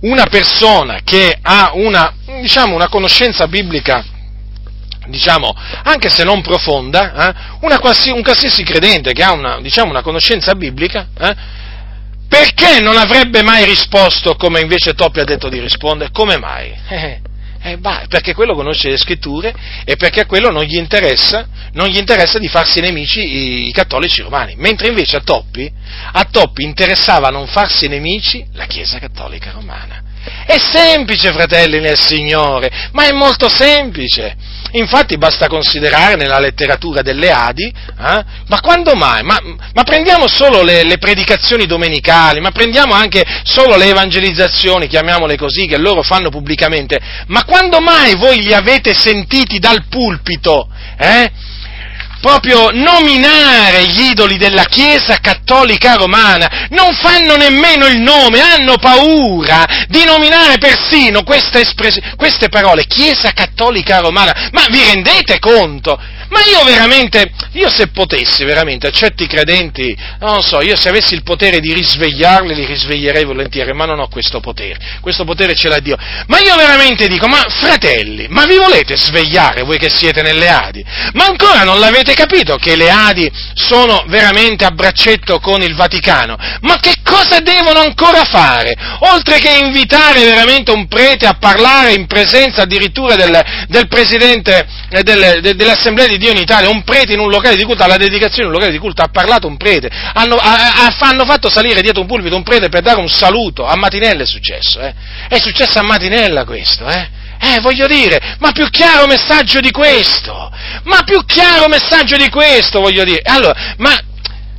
una persona che ha una, diciamo, una conoscenza biblica diciamo, anche se non profonda, eh, una, un qualsiasi credente che ha una, diciamo, una conoscenza biblica, eh, perché non avrebbe mai risposto come invece Toppi ha detto di rispondere? Come mai? Eh, eh, bah, perché quello conosce le scritture e perché a quello non gli interessa, non gli interessa di farsi nemici i, i, cattolici romani, mentre invece a Toppi, a Toppi interessava non farsi nemici la Chiesa cattolica romana. È semplice, fratelli nel Signore, ma è molto semplice. Infatti basta considerare nella letteratura delle Adi, eh? ma quando mai? Ma, ma prendiamo solo le, le, predicazioni domenicali, ma prendiamo anche solo le evangelizzazioni, chiamiamole così, che loro fanno pubblicamente, ma quando mai voi li avete sentiti dal pulpito? Eh? Proprio nominare gli idoli della Chiesa cattolica romana, non fanno nemmeno il nome, hanno paura di nominare persino queste, queste parole, Chiesa cattolica romana, ma vi rendete conto? Ma io veramente, io se potessi veramente a certi credenti, non so, io se avessi il potere di risvegliarli, li risveglierei volentieri, ma non ho questo potere, questo potere ce l'ha Dio. Ma io veramente dico, ma fratelli, ma vi volete svegliare voi che siete nelle Adi? Ma ancora non l'avete capito che le Adi sono veramente a braccetto con il Vaticano? Ma che cosa devono ancora fare? Oltre che invitare veramente un prete a parlare in presenza addirittura del, del Presidente eh, del, de, dell'Assemblea di Dio in Italia, un prete in un locale di culto, alla dedicazione in un locale di culto, ha parlato un prete, hanno, ha, hanno fatto salire dietro un pulpito un prete per dare un saluto, a Matinella è successo, eh? è successo a Matinella questo, eh? Eh, voglio dire, ma più chiaro messaggio di questo, ma più chiaro messaggio di questo, voglio dire. Allora, ma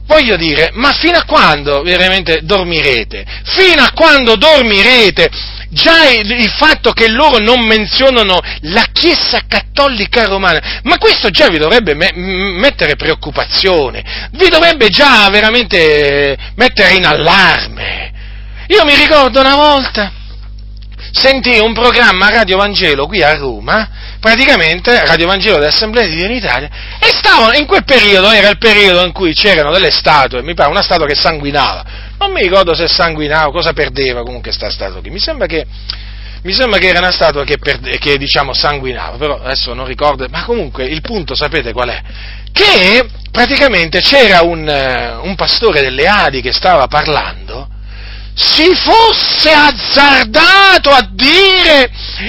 voglio dire, ma fino a quando veramente dormirete? Fino a quando dormirete? Già il, fatto che loro non menzionano la Chiesa cattolica romana, ma questo già vi dovrebbe me, mettere preoccupazione, vi dovrebbe già veramente mettere in allarme. Io mi ricordo una volta, sentii un programma Radio Vangelo qui a Roma, praticamente Radio Vangelo dell'Assemblea di Dio in Italia, e stavano, in quel periodo, era il periodo in cui c'erano delle statue, mi pare una statua che sanguinava, non mi ricordo se sanguinava, cosa perdeva comunque sta statua qui, mi sembra che, mi sembra che era una statua che, perde, che diciamo sanguinava, però adesso non ricordo, ma comunque il punto sapete qual è? Che praticamente c'era un, un pastore delle Adi che stava parlando, si fosse azzardato a dire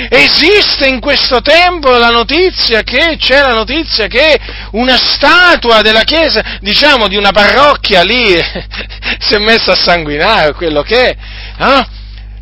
esiste in questo tempo la notizia che c'è la notizia che una statua della chiesa, diciamo di una parrocchia lì si è messa a sanguinare quello che è, eh?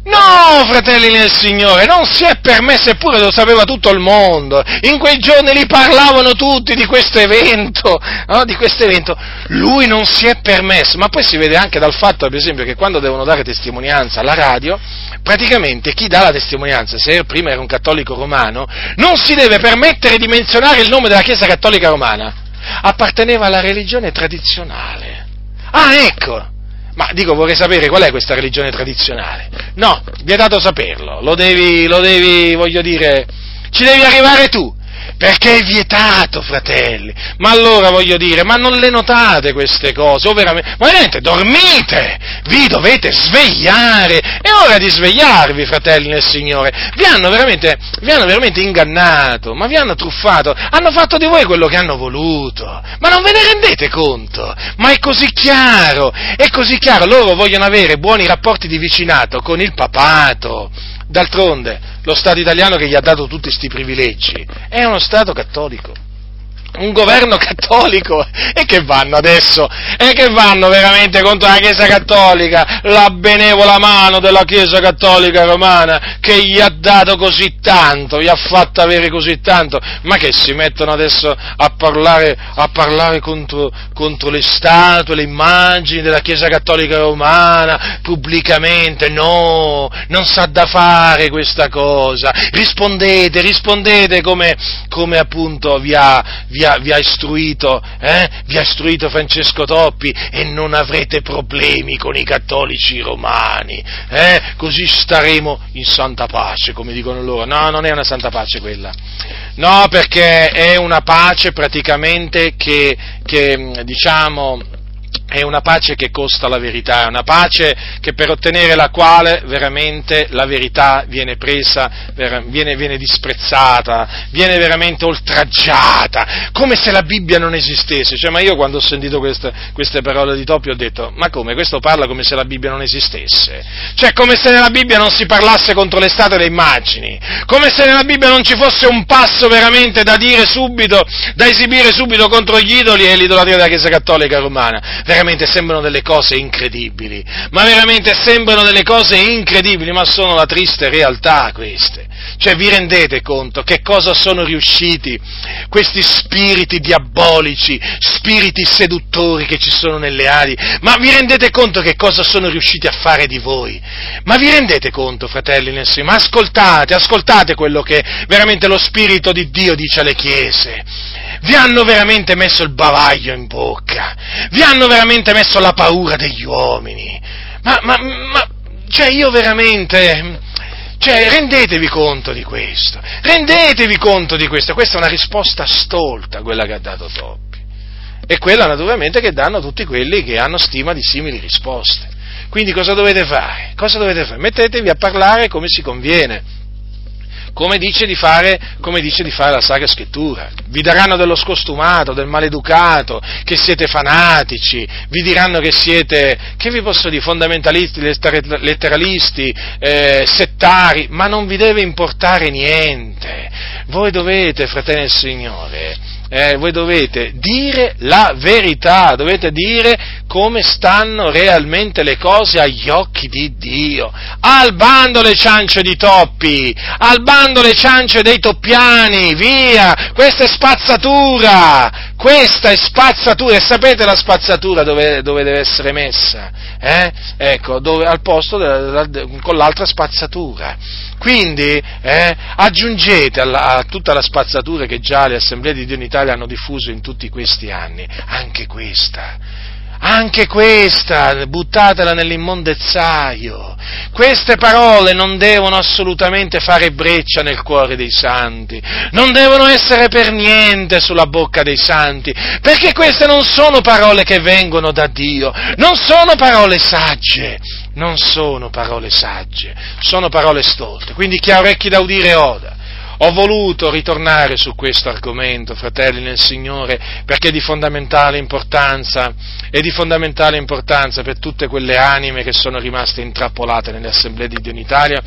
No, fratelli nel Signore, non si è permesso, eppure lo sapeva tutto il mondo. In quei giorni li parlavano tutti di questo evento, no? di questo evento. Lui non si è permesso, ma poi si vede anche dal fatto, per esempio, che quando devono dare testimonianza alla radio, praticamente chi dà la testimonianza, se prima era un cattolico romano, non si deve permettere di menzionare il nome della Chiesa cattolica romana. Apparteneva alla religione tradizionale. Ah, ecco! Ma dico, vorrei sapere qual è questa religione tradizionale. No, vietato saperlo, lo devi, lo devi, voglio dire, ci devi arrivare tu. Perché è vietato, fratelli. Ma allora voglio dire, ma non le notate queste cose? O veramente, ma veramente dormite! Vi dovete svegliare! È ora di svegliarvi, fratelli nel Signore. Vi hanno veramente, vi hanno veramente ingannato, ma vi hanno truffato. Hanno fatto di voi quello che hanno voluto. Ma non ve ne rendete conto? Ma è così chiaro, è così chiaro. Loro vogliono avere buoni rapporti di vicinato con il papato D'altronde, lo Stato italiano che gli ha dato tutti questi privilegi è uno Stato cattolico un governo cattolico e che vanno adesso? E che vanno veramente contro la Chiesa cattolica, la benevola mano della Chiesa cattolica romana che gli ha dato così tanto, gli ha fatto avere così tanto, ma che si mettono adesso a parlare, a parlare contro, contro le statue, le immagini della Chiesa cattolica romana pubblicamente? No, non sa da fare questa cosa. Rispondete, rispondete come, come appunto vi ha, vi ha, vi ha istruito, eh? vi ha istruito Francesco Toppi e non avrete problemi con i cattolici romani, eh? così staremo in santa pace, come dicono loro. No, non è una santa pace quella. No, perché è una pace praticamente che, che diciamo, è una pace che costa la verità, è una pace che per ottenere la quale veramente la verità viene presa, viene, viene disprezzata, viene veramente oltraggiata, come se la Bibbia non esistesse. Cioè, ma io quando ho sentito queste, queste parole di Toppi ho detto, ma come, questo parla come se la Bibbia non esistesse? Cioè, come se nella Bibbia non si parlasse contro le statue e le immagini, come se nella Bibbia non ci fosse un passo veramente da dire subito, da esibire subito contro gli idoli e l'idolatria della Chiesa Cattolica Romana veramente sembrano delle cose incredibili, ma veramente sembrano delle cose incredibili, ma sono la triste realtà queste. Cioè vi rendete conto che cosa sono riusciti questi spiriti diabolici, spiriti seduttori che ci sono nelle ali? Ma vi rendete conto che cosa sono riusciti a fare di voi? Ma vi rendete conto, fratelli nel Signore? Ma ascoltate, ascoltate quello che veramente lo Spirito di Dio dice alle chiese. Vi hanno veramente messo il bavaglio in bocca, vi hanno veramente messo la paura degli uomini. Ma, ma, ma, cioè io veramente, cioè, rendetevi conto di questo, rendetevi conto di questo, questa è una risposta stolta quella che ha dato Toppi, e quella naturalmente che danno tutti quelli che hanno stima di simili risposte. Quindi cosa dovete fare? Cosa dovete fare? Mettetevi a parlare come si conviene come dice di fare, dice di fare la Sacra Scrittura. Vi daranno dello scostumato, del maleducato, che siete fanatici, vi diranno che siete, che vi posso dire, fondamentalisti, letteralisti, eh, settari, ma non vi deve importare niente. Voi dovete, fratelli del Signore, eh, voi dovete dire la verità, dovete dire come stanno realmente le cose agli occhi di Dio. Al bando le ciance di toppi, al bando le ciance dei toppiani, via, questa è spazzatura, questa è spazzatura, e sapete la spazzatura dove, dove deve essere messa? Eh? Ecco, dove, al posto della, con l'altra spazzatura. Quindi eh, aggiungete alla, a tutta la spazzatura che già le assemblee di Dio in Italia hanno diffuso in tutti questi anni, anche questa anche questa, buttatela nell'immondezzaio. Queste parole non devono assolutamente fare breccia nel cuore dei santi, non devono essere per niente sulla bocca dei santi, perché queste non sono parole che vengono da Dio, non sono parole sagge, non sono parole sagge, sono parole stolte. Quindi chi ha orecchi da udire oda. Ho voluto ritornare su questo argomento, fratelli nel Signore, perché è di fondamentale importanza, è di fondamentale importanza per tutte quelle anime che sono rimaste intrappolate nelle assemblee di Dio in Italia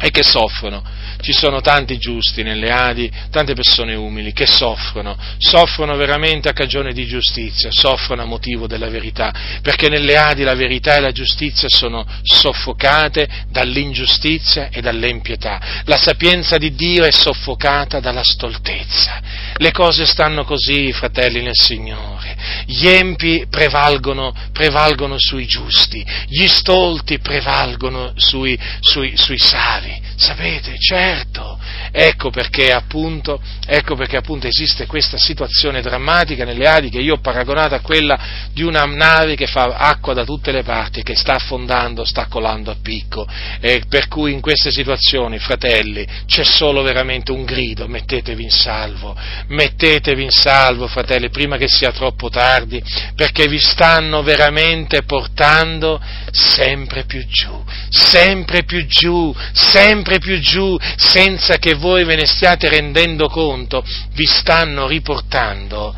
e che soffrono ci sono tanti giusti nelle Adi, tante persone umili che soffrono, soffrono veramente a cagione di giustizia, soffrono a motivo della verità, perché nelle Adi la verità e la giustizia sono soffocate dall'ingiustizia e dall'empietà. La sapienza di Dio è soffocata dalla stoltezza. Le cose stanno così, fratelli nel Signore. Gli empi prevalgono, prevalgono sui giusti, gli stolti prevalgono sui, sui, sui savi. Sapete, certo, ecco perché, appunto, ecco perché appunto esiste questa situazione drammatica nelle Adi che io ho paragonato a quella di una nave che fa acqua da tutte le parti che sta affondando, sta colando a picco. E per cui in queste situazioni, fratelli, c'è solo veramente un grido, mettetevi in salvo, mettetevi in salvo, fratelli, prima che sia troppo tardi, perché vi stanno veramente portando sempre più giù, sempre più giù, sempre sempre più giù senza che voi ve ne stiate rendendo conto, vi stanno riportando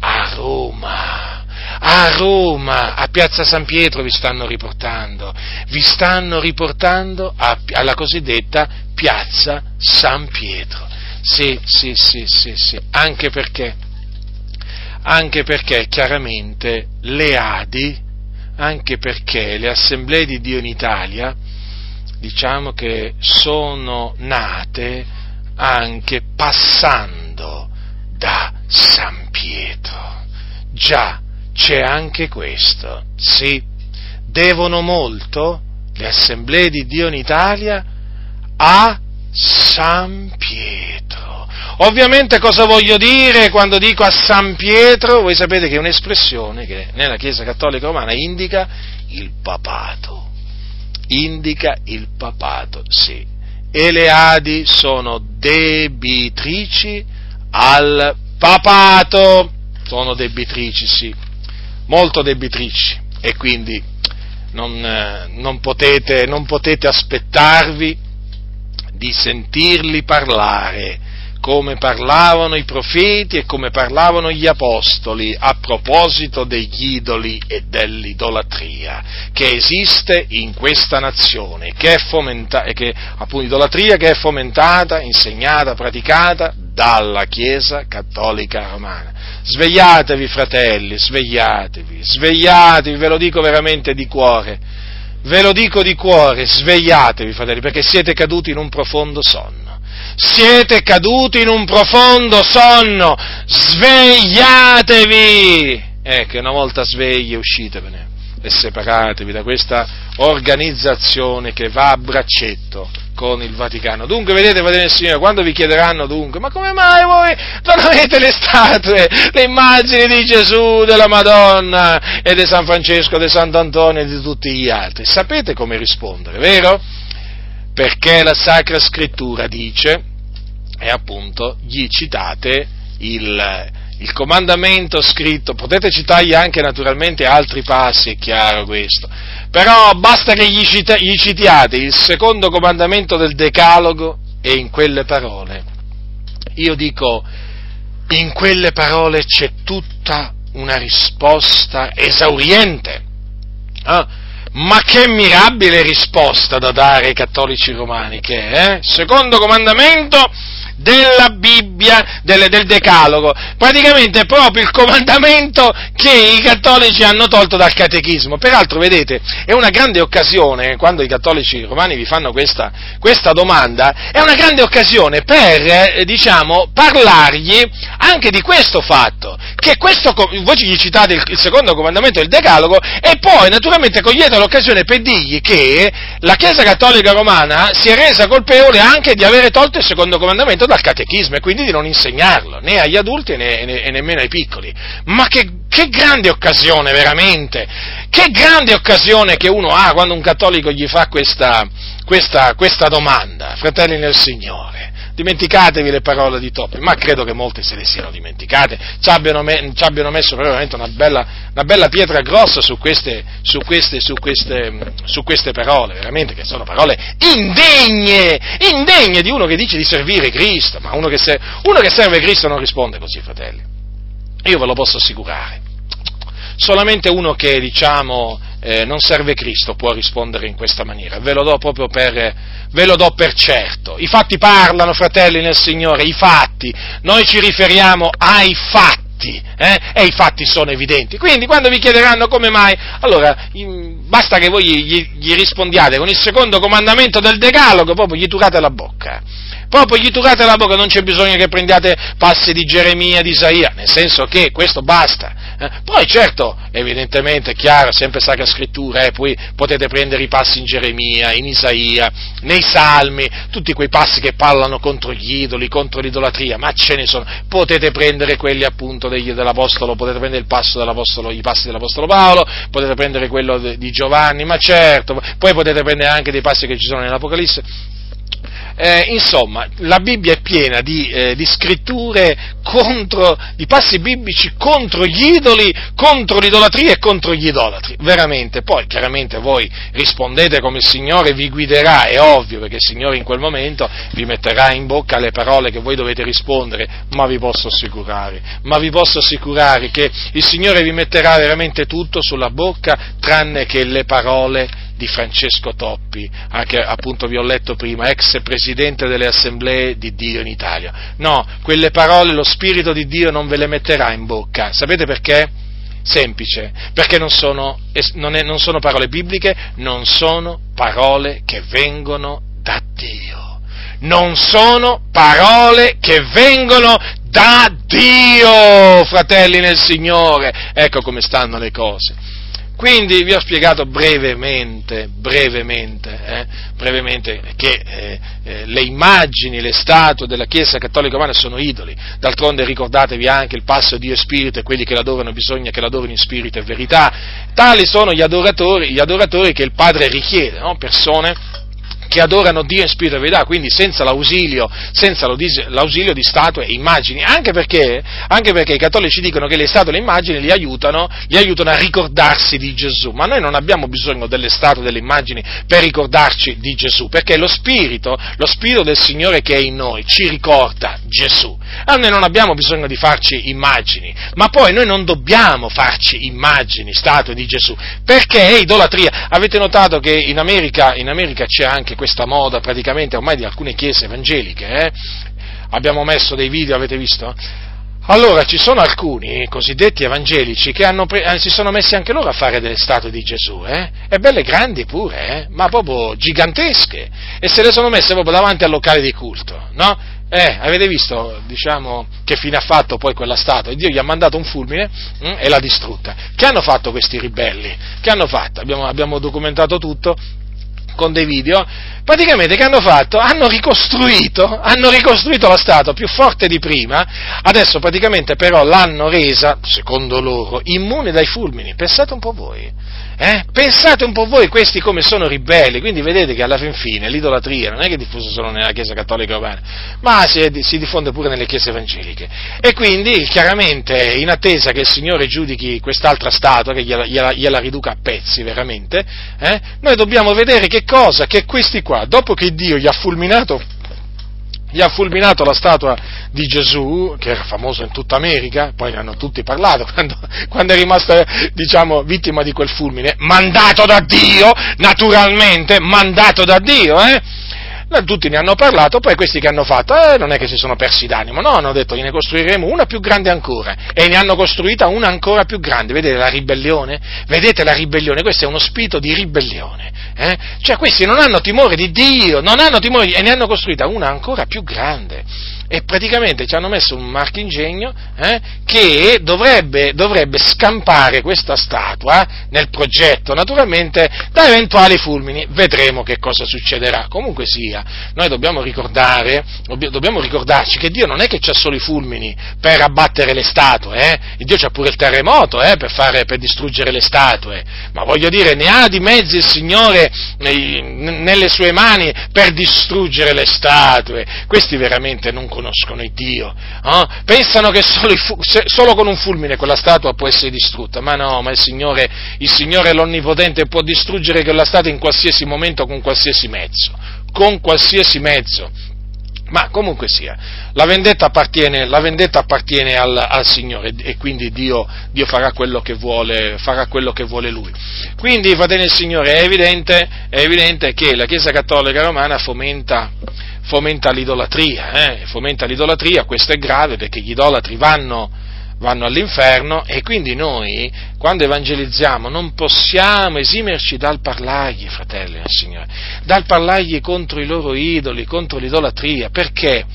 a Roma. A Roma, a Piazza San Pietro vi stanno riportando, vi stanno riportando a, alla cosiddetta Piazza San Pietro. Sì, sì, sì, sì, sì, anche perché, anche perché chiaramente le Adi, anche perché le assemblee di Dio in Italia diciamo che sono nate anche passando da San Pietro. Già, c'è anche questo, sì, devono molto le assemblee di Dio in Italia a San Pietro. Ovviamente cosa voglio dire quando dico a San Pietro? Voi sapete che è un'espressione che nella Chiesa Cattolica Romana indica il papato indica il papato, sì. E le Adi sono debitrici al papato, sono debitrici, sì, molto debitrici. E quindi non, eh, non, potete, non potete aspettarvi di sentirli parlare come parlavano i profeti e come parlavano gli apostoli a proposito degli idoli e dell'idolatria che esiste in questa nazione, che è fomentata, che, appunto idolatria che è fomentata, insegnata, praticata dalla Chiesa Cattolica Romana. Svegliatevi fratelli, svegliatevi, svegliatevi, ve lo dico veramente di cuore, ve lo dico di cuore, svegliatevi fratelli, perché siete caduti in un profondo sonno. Siete caduti in un profondo sonno, svegliatevi! Ecco, una volta svegli uscitevene e separatevi da questa organizzazione che va a braccetto con il Vaticano. Dunque, vedete, fratelli del Signore, quando vi chiederanno dunque, ma come mai voi non avete le statue, le immagini di Gesù, della Madonna e di San Francesco, di Sant'Antonio e di tutti gli altri? Sapete come rispondere, vero? Perché la Sacra Scrittura dice, e appunto, gli citate il, il comandamento scritto, potete citargli anche naturalmente altri passi, è chiaro questo, però basta che gli, cita, gli citiate il secondo comandamento del Decalogo e in quelle parole, io dico, in quelle parole c'è tutta una risposta esauriente. Eh? Ma che mirabile risposta da dare ai cattolici romani che eh? Secondo comandamento della Bibbia, del, del, Decalogo, praticamente è proprio il comandamento che i cattolici hanno tolto dal catechismo. Peraltro, vedete, è una grande occasione, quando i cattolici romani vi fanno questa, questa domanda, è una grande occasione per, eh, diciamo, parlargli anche di questo fatto, che questo, voi gli citate il, il secondo comandamento del Decalogo e poi naturalmente cogliete l'occasione per dirgli che la Chiesa Cattolica Romana si è resa colpevole anche di avere tolto il secondo comandamento dal catechismo e quindi di non insegnarlo né agli adulti né, né, e nemmeno ai piccoli. Ma che, che grande occasione veramente! Che grande occasione che uno ha quando un cattolico gli fa questa, questa, questa domanda, fratelli nel Signore dimenticatevi le parole di Toppi, ma credo che molti se le siano dimenticate, ci abbiano, me, ci abbiano messo veramente una bella, una bella, pietra grossa su queste, su, queste, su, queste, su queste, parole, veramente che sono parole indegne, indegne di uno che dice di servire Cristo, ma uno che, se, uno che serve Cristo non risponde così, fratelli. Io ve lo posso assicurare. Solamente uno che, diciamo, eh, non serve Cristo può rispondere in questa maniera, ve lo do proprio per, ve lo do per certo. I fatti parlano, fratelli nel Signore, i fatti, noi ci riferiamo ai fatti. Eh? e i fatti sono evidenti. Quindi quando vi chiederanno come mai, allora basta che voi gli, gli rispondiate con il secondo comandamento del Decalogo, proprio gli turate la bocca proprio gli turate la bocca, non c'è bisogno che prendiate passi di Geremia, di Isaia, nel senso che questo basta. Eh? Poi certo, evidentemente, è chiaro, sempre Sacra Scrittura, eh? poi potete prendere i passi in Geremia, in Isaia, nei Salmi, tutti quei passi che parlano contro gli idoli, contro l'idolatria, ma ce ne sono. Potete prendere quelli appunto degli, dell'Apostolo, potete prendere il passo dell'Apostolo, i passi dell'Apostolo Paolo, potete prendere quello di Giovanni, ma certo, poi potete prendere anche dei passi che ci sono nell'Apocalisse eh, insomma, la Bibbia è piena di, eh, di, scritture contro, di passi biblici contro gli idoli, contro l'idolatria e contro gli idolatri, veramente. Poi, chiaramente, voi rispondete come il Signore vi guiderà, è ovvio, perché il Signore in quel momento vi metterà in bocca le parole che voi dovete rispondere, ma vi posso assicurare, ma vi posso assicurare che il Signore vi metterà veramente tutto sulla bocca, tranne che le parole di Francesco Toppi, che appunto vi ho letto prima, ex presidente delle assemblee di Dio in Italia. No, quelle parole lo Spirito di Dio non ve le metterà in bocca. Sapete perché? Semplice, perché non sono, non, è, non sono parole bibliche, non sono parole che vengono da Dio. Non sono parole che vengono da Dio, fratelli nel Signore. Ecco come stanno le cose. Quindi vi ho spiegato brevemente, brevemente, eh, brevemente che eh, eh, le immagini, le statue della Chiesa Cattolica Romana sono idoli. D'altronde ricordatevi anche il passo Dio e Spirito e quelli che l'adorano bisogna che l'adorino in spirito e verità. Tali sono gli adoratori, gli adoratori che il Padre richiede, no? persone che adorano Dio in spirito e verità, quindi senza l'ausilio, senza l'ausilio di statue e immagini, anche perché, anche perché, i cattolici dicono che le statue e le immagini li aiutano, li aiutano, a ricordarsi di Gesù, ma noi non abbiamo bisogno delle statue e delle immagini per ricordarci di Gesù, perché lo spirito, lo spirito del Signore che è in noi ci ricorda Gesù. A noi non abbiamo bisogno di farci immagini, ma poi noi non dobbiamo farci immagini, statue di Gesù, perché è idolatria. Avete notato che in America, in America c'è anche questa moda praticamente ormai di alcune chiese evangeliche, eh? abbiamo messo dei video, avete visto? Allora ci sono alcuni cosiddetti evangelici che hanno, eh, si sono messi anche loro a fare delle statue di Gesù, eh? e belle grandi pure, eh? ma proprio gigantesche, e se le sono messe proprio davanti al locale di culto, no? Eh, avete visto, diciamo, che fine ha fatto poi quella statua? Dio gli ha mandato un fulmine hm, e l'ha distrutta. Che hanno fatto questi ribelli? Che hanno fatto? Abbiamo, abbiamo documentato tutto con dei video, praticamente che hanno fatto? Hanno ricostruito, hanno ricostruito la statua più forte di prima, adesso praticamente però l'hanno resa, secondo loro, immune dai fulmini. Pensate un po' voi. Eh? Pensate un po' voi questi come sono ribelli, quindi vedete che alla fin fine l'idolatria non è che è diffusa solo nella Chiesa Cattolica Romana, ma si, si, diffonde pure nelle Chiese Evangeliche. E quindi, chiaramente, in attesa che il Signore giudichi quest'altra statua, che gliela, gliela, gliela riduca a pezzi veramente, eh? noi dobbiamo vedere che cosa? Che questi qua, dopo che Dio gli ha fulminato gli ha fulminato la statua di Gesù, che era famoso in tutta America, poi ne hanno tutti parlato quando, quando è rimasta, diciamo, vittima di quel fulmine, mandato da Dio, naturalmente, mandato da Dio, eh? Tutti ne hanno parlato, poi questi che hanno fatto, eh, non è che si sono persi d'animo, no, hanno detto che ne costruiremo una più grande ancora, e ne hanno costruita una ancora più grande, vedete la ribellione? Vedete la ribellione? Questo è uno spirito di ribellione, eh? cioè questi non hanno timore di Dio, non hanno timore e ne hanno costruita una ancora più grande e praticamente ci hanno messo un marchingegno eh, che dovrebbe, dovrebbe, scampare questa statua nel progetto, naturalmente da eventuali fulmini. Vedremo che cosa succederà. Comunque sia, noi dobbiamo dobbiamo ricordarci che Dio non è che c'ha solo i fulmini per abbattere le statue, eh? Dio c'ha pure il terremoto eh, per, fare, per distruggere le statue, ma voglio dire, ne ha di mezzi il Signore nelle sue mani per distruggere le statue. Questi veramente non conoscono conoscono il Dio, eh? pensano che solo, solo, con un fulmine quella statua può essere distrutta, ma no, ma il Signore, il Signore l'Onnipotente può distruggere quella statua in qualsiasi momento, con qualsiasi mezzo, con qualsiasi mezzo. Ma comunque sia, la vendetta appartiene, la vendetta appartiene al, al, Signore e quindi Dio, Dio farà, quello vuole, farà, quello che vuole, Lui. Quindi, fratelli del Signore, è evidente, è evidente che la Chiesa Cattolica Romana fomenta, fomenta l'idolatria, eh? fomenta l'idolatria, questo è grave perché gli idolatri vanno, vanno all'inferno e quindi noi, quando evangelizziamo, non possiamo esimerci dal parlargli, fratelli del Signore, dal parlargli contro i loro idoli, contro l'idolatria, perché?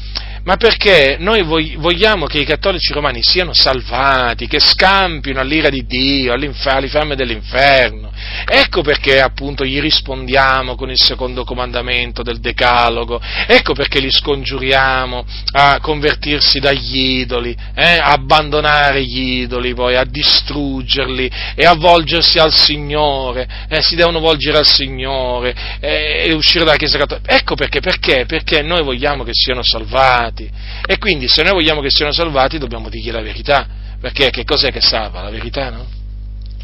Ma perché noi vogliamo che i cattolici romani siano salvati, che scampino all'ira di Dio, alle fiamme dell'inferno. Ecco perché appunto gli rispondiamo con il secondo comandamento del Decalogo, ecco perché li scongiuriamo a convertirsi dagli idoli, eh, a abbandonare gli idoli, poi a distruggerli e a volgersi al Signore, eh, si devono volgere al Signore eh, e uscire dalla Chiesa Cattolica. Ecco perché, perché? Perché noi vogliamo che siano salvati salvati. E quindi se noi vogliamo che siano salvati dobbiamo dirgli la verità, perché che cos'è che salva? La verità, no?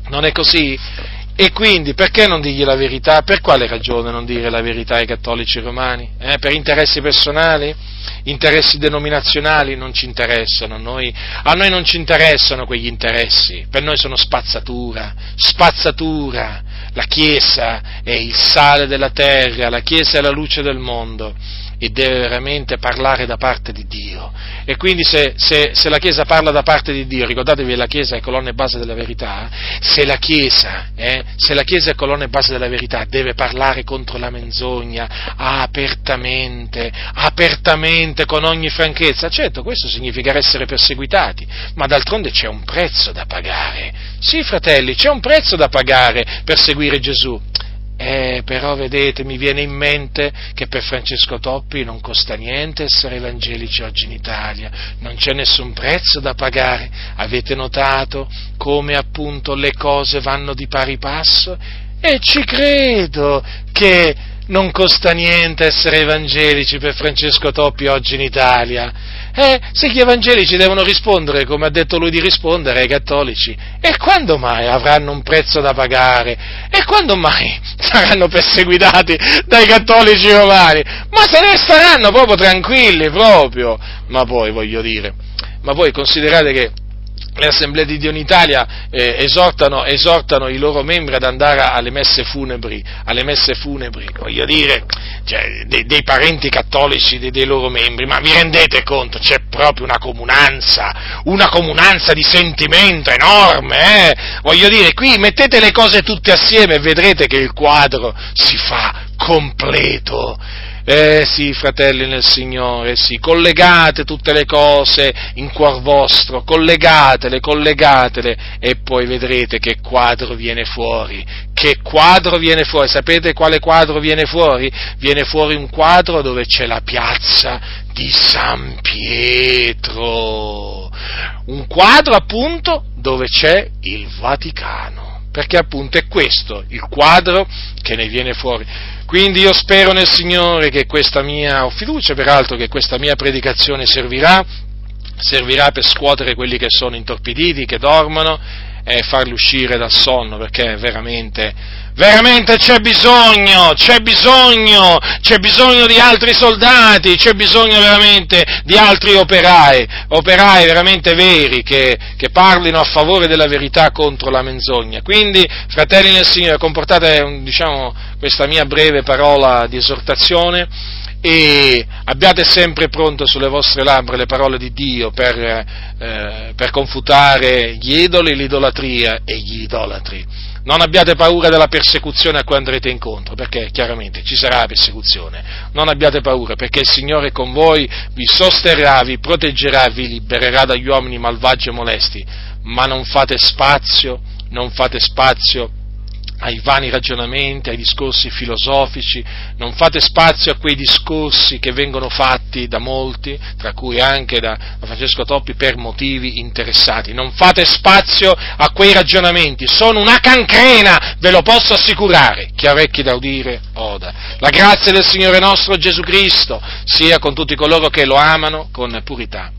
Non è così? E quindi perché non dirgli la verità? Per quale ragione non dire la verità ai cattolici romani? Eh, per interessi personali? Interessi denominazionali non ci interessano, noi, a noi non ci interessano quegli interessi, per noi sono spazzatura, spazzatura. La Chiesa è il sale della terra, la Chiesa è la luce del mondo e deve veramente parlare da parte di Dio. E quindi se, se, se, la Chiesa parla da parte di Dio, ricordatevi la Chiesa è colonna e base della verità, se la Chiesa, eh, se la Chiesa è colonna e base della verità, deve parlare contro la menzogna apertamente, apertamente, con ogni franchezza. Certo, questo significa essere perseguitati, ma d'altronde c'è un prezzo da pagare. Sì, fratelli, c'è un prezzo da pagare per seguire Gesù. Eh, però vedete, mi viene in mente che per Francesco Toppi non costa niente essere evangelici oggi in Italia, non c'è nessun prezzo da pagare. Avete notato come appunto le cose vanno di pari passo? E ci credo che non costa niente essere evangelici per Francesco Toppi oggi in Italia. Eh, se gli evangelici devono rispondere come ha detto lui di rispondere ai cattolici, e quando mai avranno un prezzo da pagare? E quando mai saranno perseguitati dai cattolici romani? Ma se ne staranno proprio tranquilli, proprio. Ma poi voglio dire, ma voi considerate che le assemblee di Dio in Italia eh, esortano, esortano, i loro membri ad andare alle messe funebri, alle messe funebri voglio dire, cioè, dei, dei, parenti cattolici dei, dei, loro membri, ma vi rendete conto? C'è proprio una comunanza, una comunanza di sentimento enorme, eh? voglio dire, qui mettete le cose tutte assieme e vedrete che il quadro si fa completo eh sì, fratelli nel Signore, sì, collegate tutte le cose in cuor vostro, collegatele, collegatele e poi vedrete che quadro viene fuori. Che quadro viene fuori? Sapete quale quadro viene fuori? Viene fuori un quadro dove c'è la piazza di San Pietro. Un quadro appunto dove c'è il Vaticano. Perché appunto è questo il quadro che ne viene fuori. Quindi io spero nel Signore che questa mia, ho fiducia peraltro che questa mia predicazione servirà, servirà per scuotere quelli che sono intorpiditi, che dormono e farli uscire dal sonno, perché veramente, veramente c'è bisogno, c'è bisogno, c'è bisogno di altri soldati, c'è bisogno veramente di altri operai, operai veramente veri che, che parlino a favore della verità contro la menzogna. Quindi, fratelli nel Signore, comportate, diciamo, questa mia breve parola di esortazione e abbiate sempre pronto sulle vostre labbra le parole di Dio per, eh, per confutare gli idoli, l'idolatria e gli idolatri. Non abbiate paura della persecuzione a cui andrete incontro, perché chiaramente ci sarà persecuzione. Non abbiate paura, perché il Signore con voi, vi sosterrà, vi proteggerà, vi libererà dagli uomini malvagi e molesti, ma non fate spazio, non fate spazio ai vani ragionamenti, ai discorsi filosofici, non fate spazio a quei discorsi che vengono fatti da molti, tra cui anche da, Francesco Toppi, per motivi interessati, non fate spazio a quei ragionamenti, sono una cancrena, ve lo posso assicurare, chi ha orecchi da udire oda. La grazia del Signore nostro Gesù Cristo sia con tutti coloro che lo amano con purità.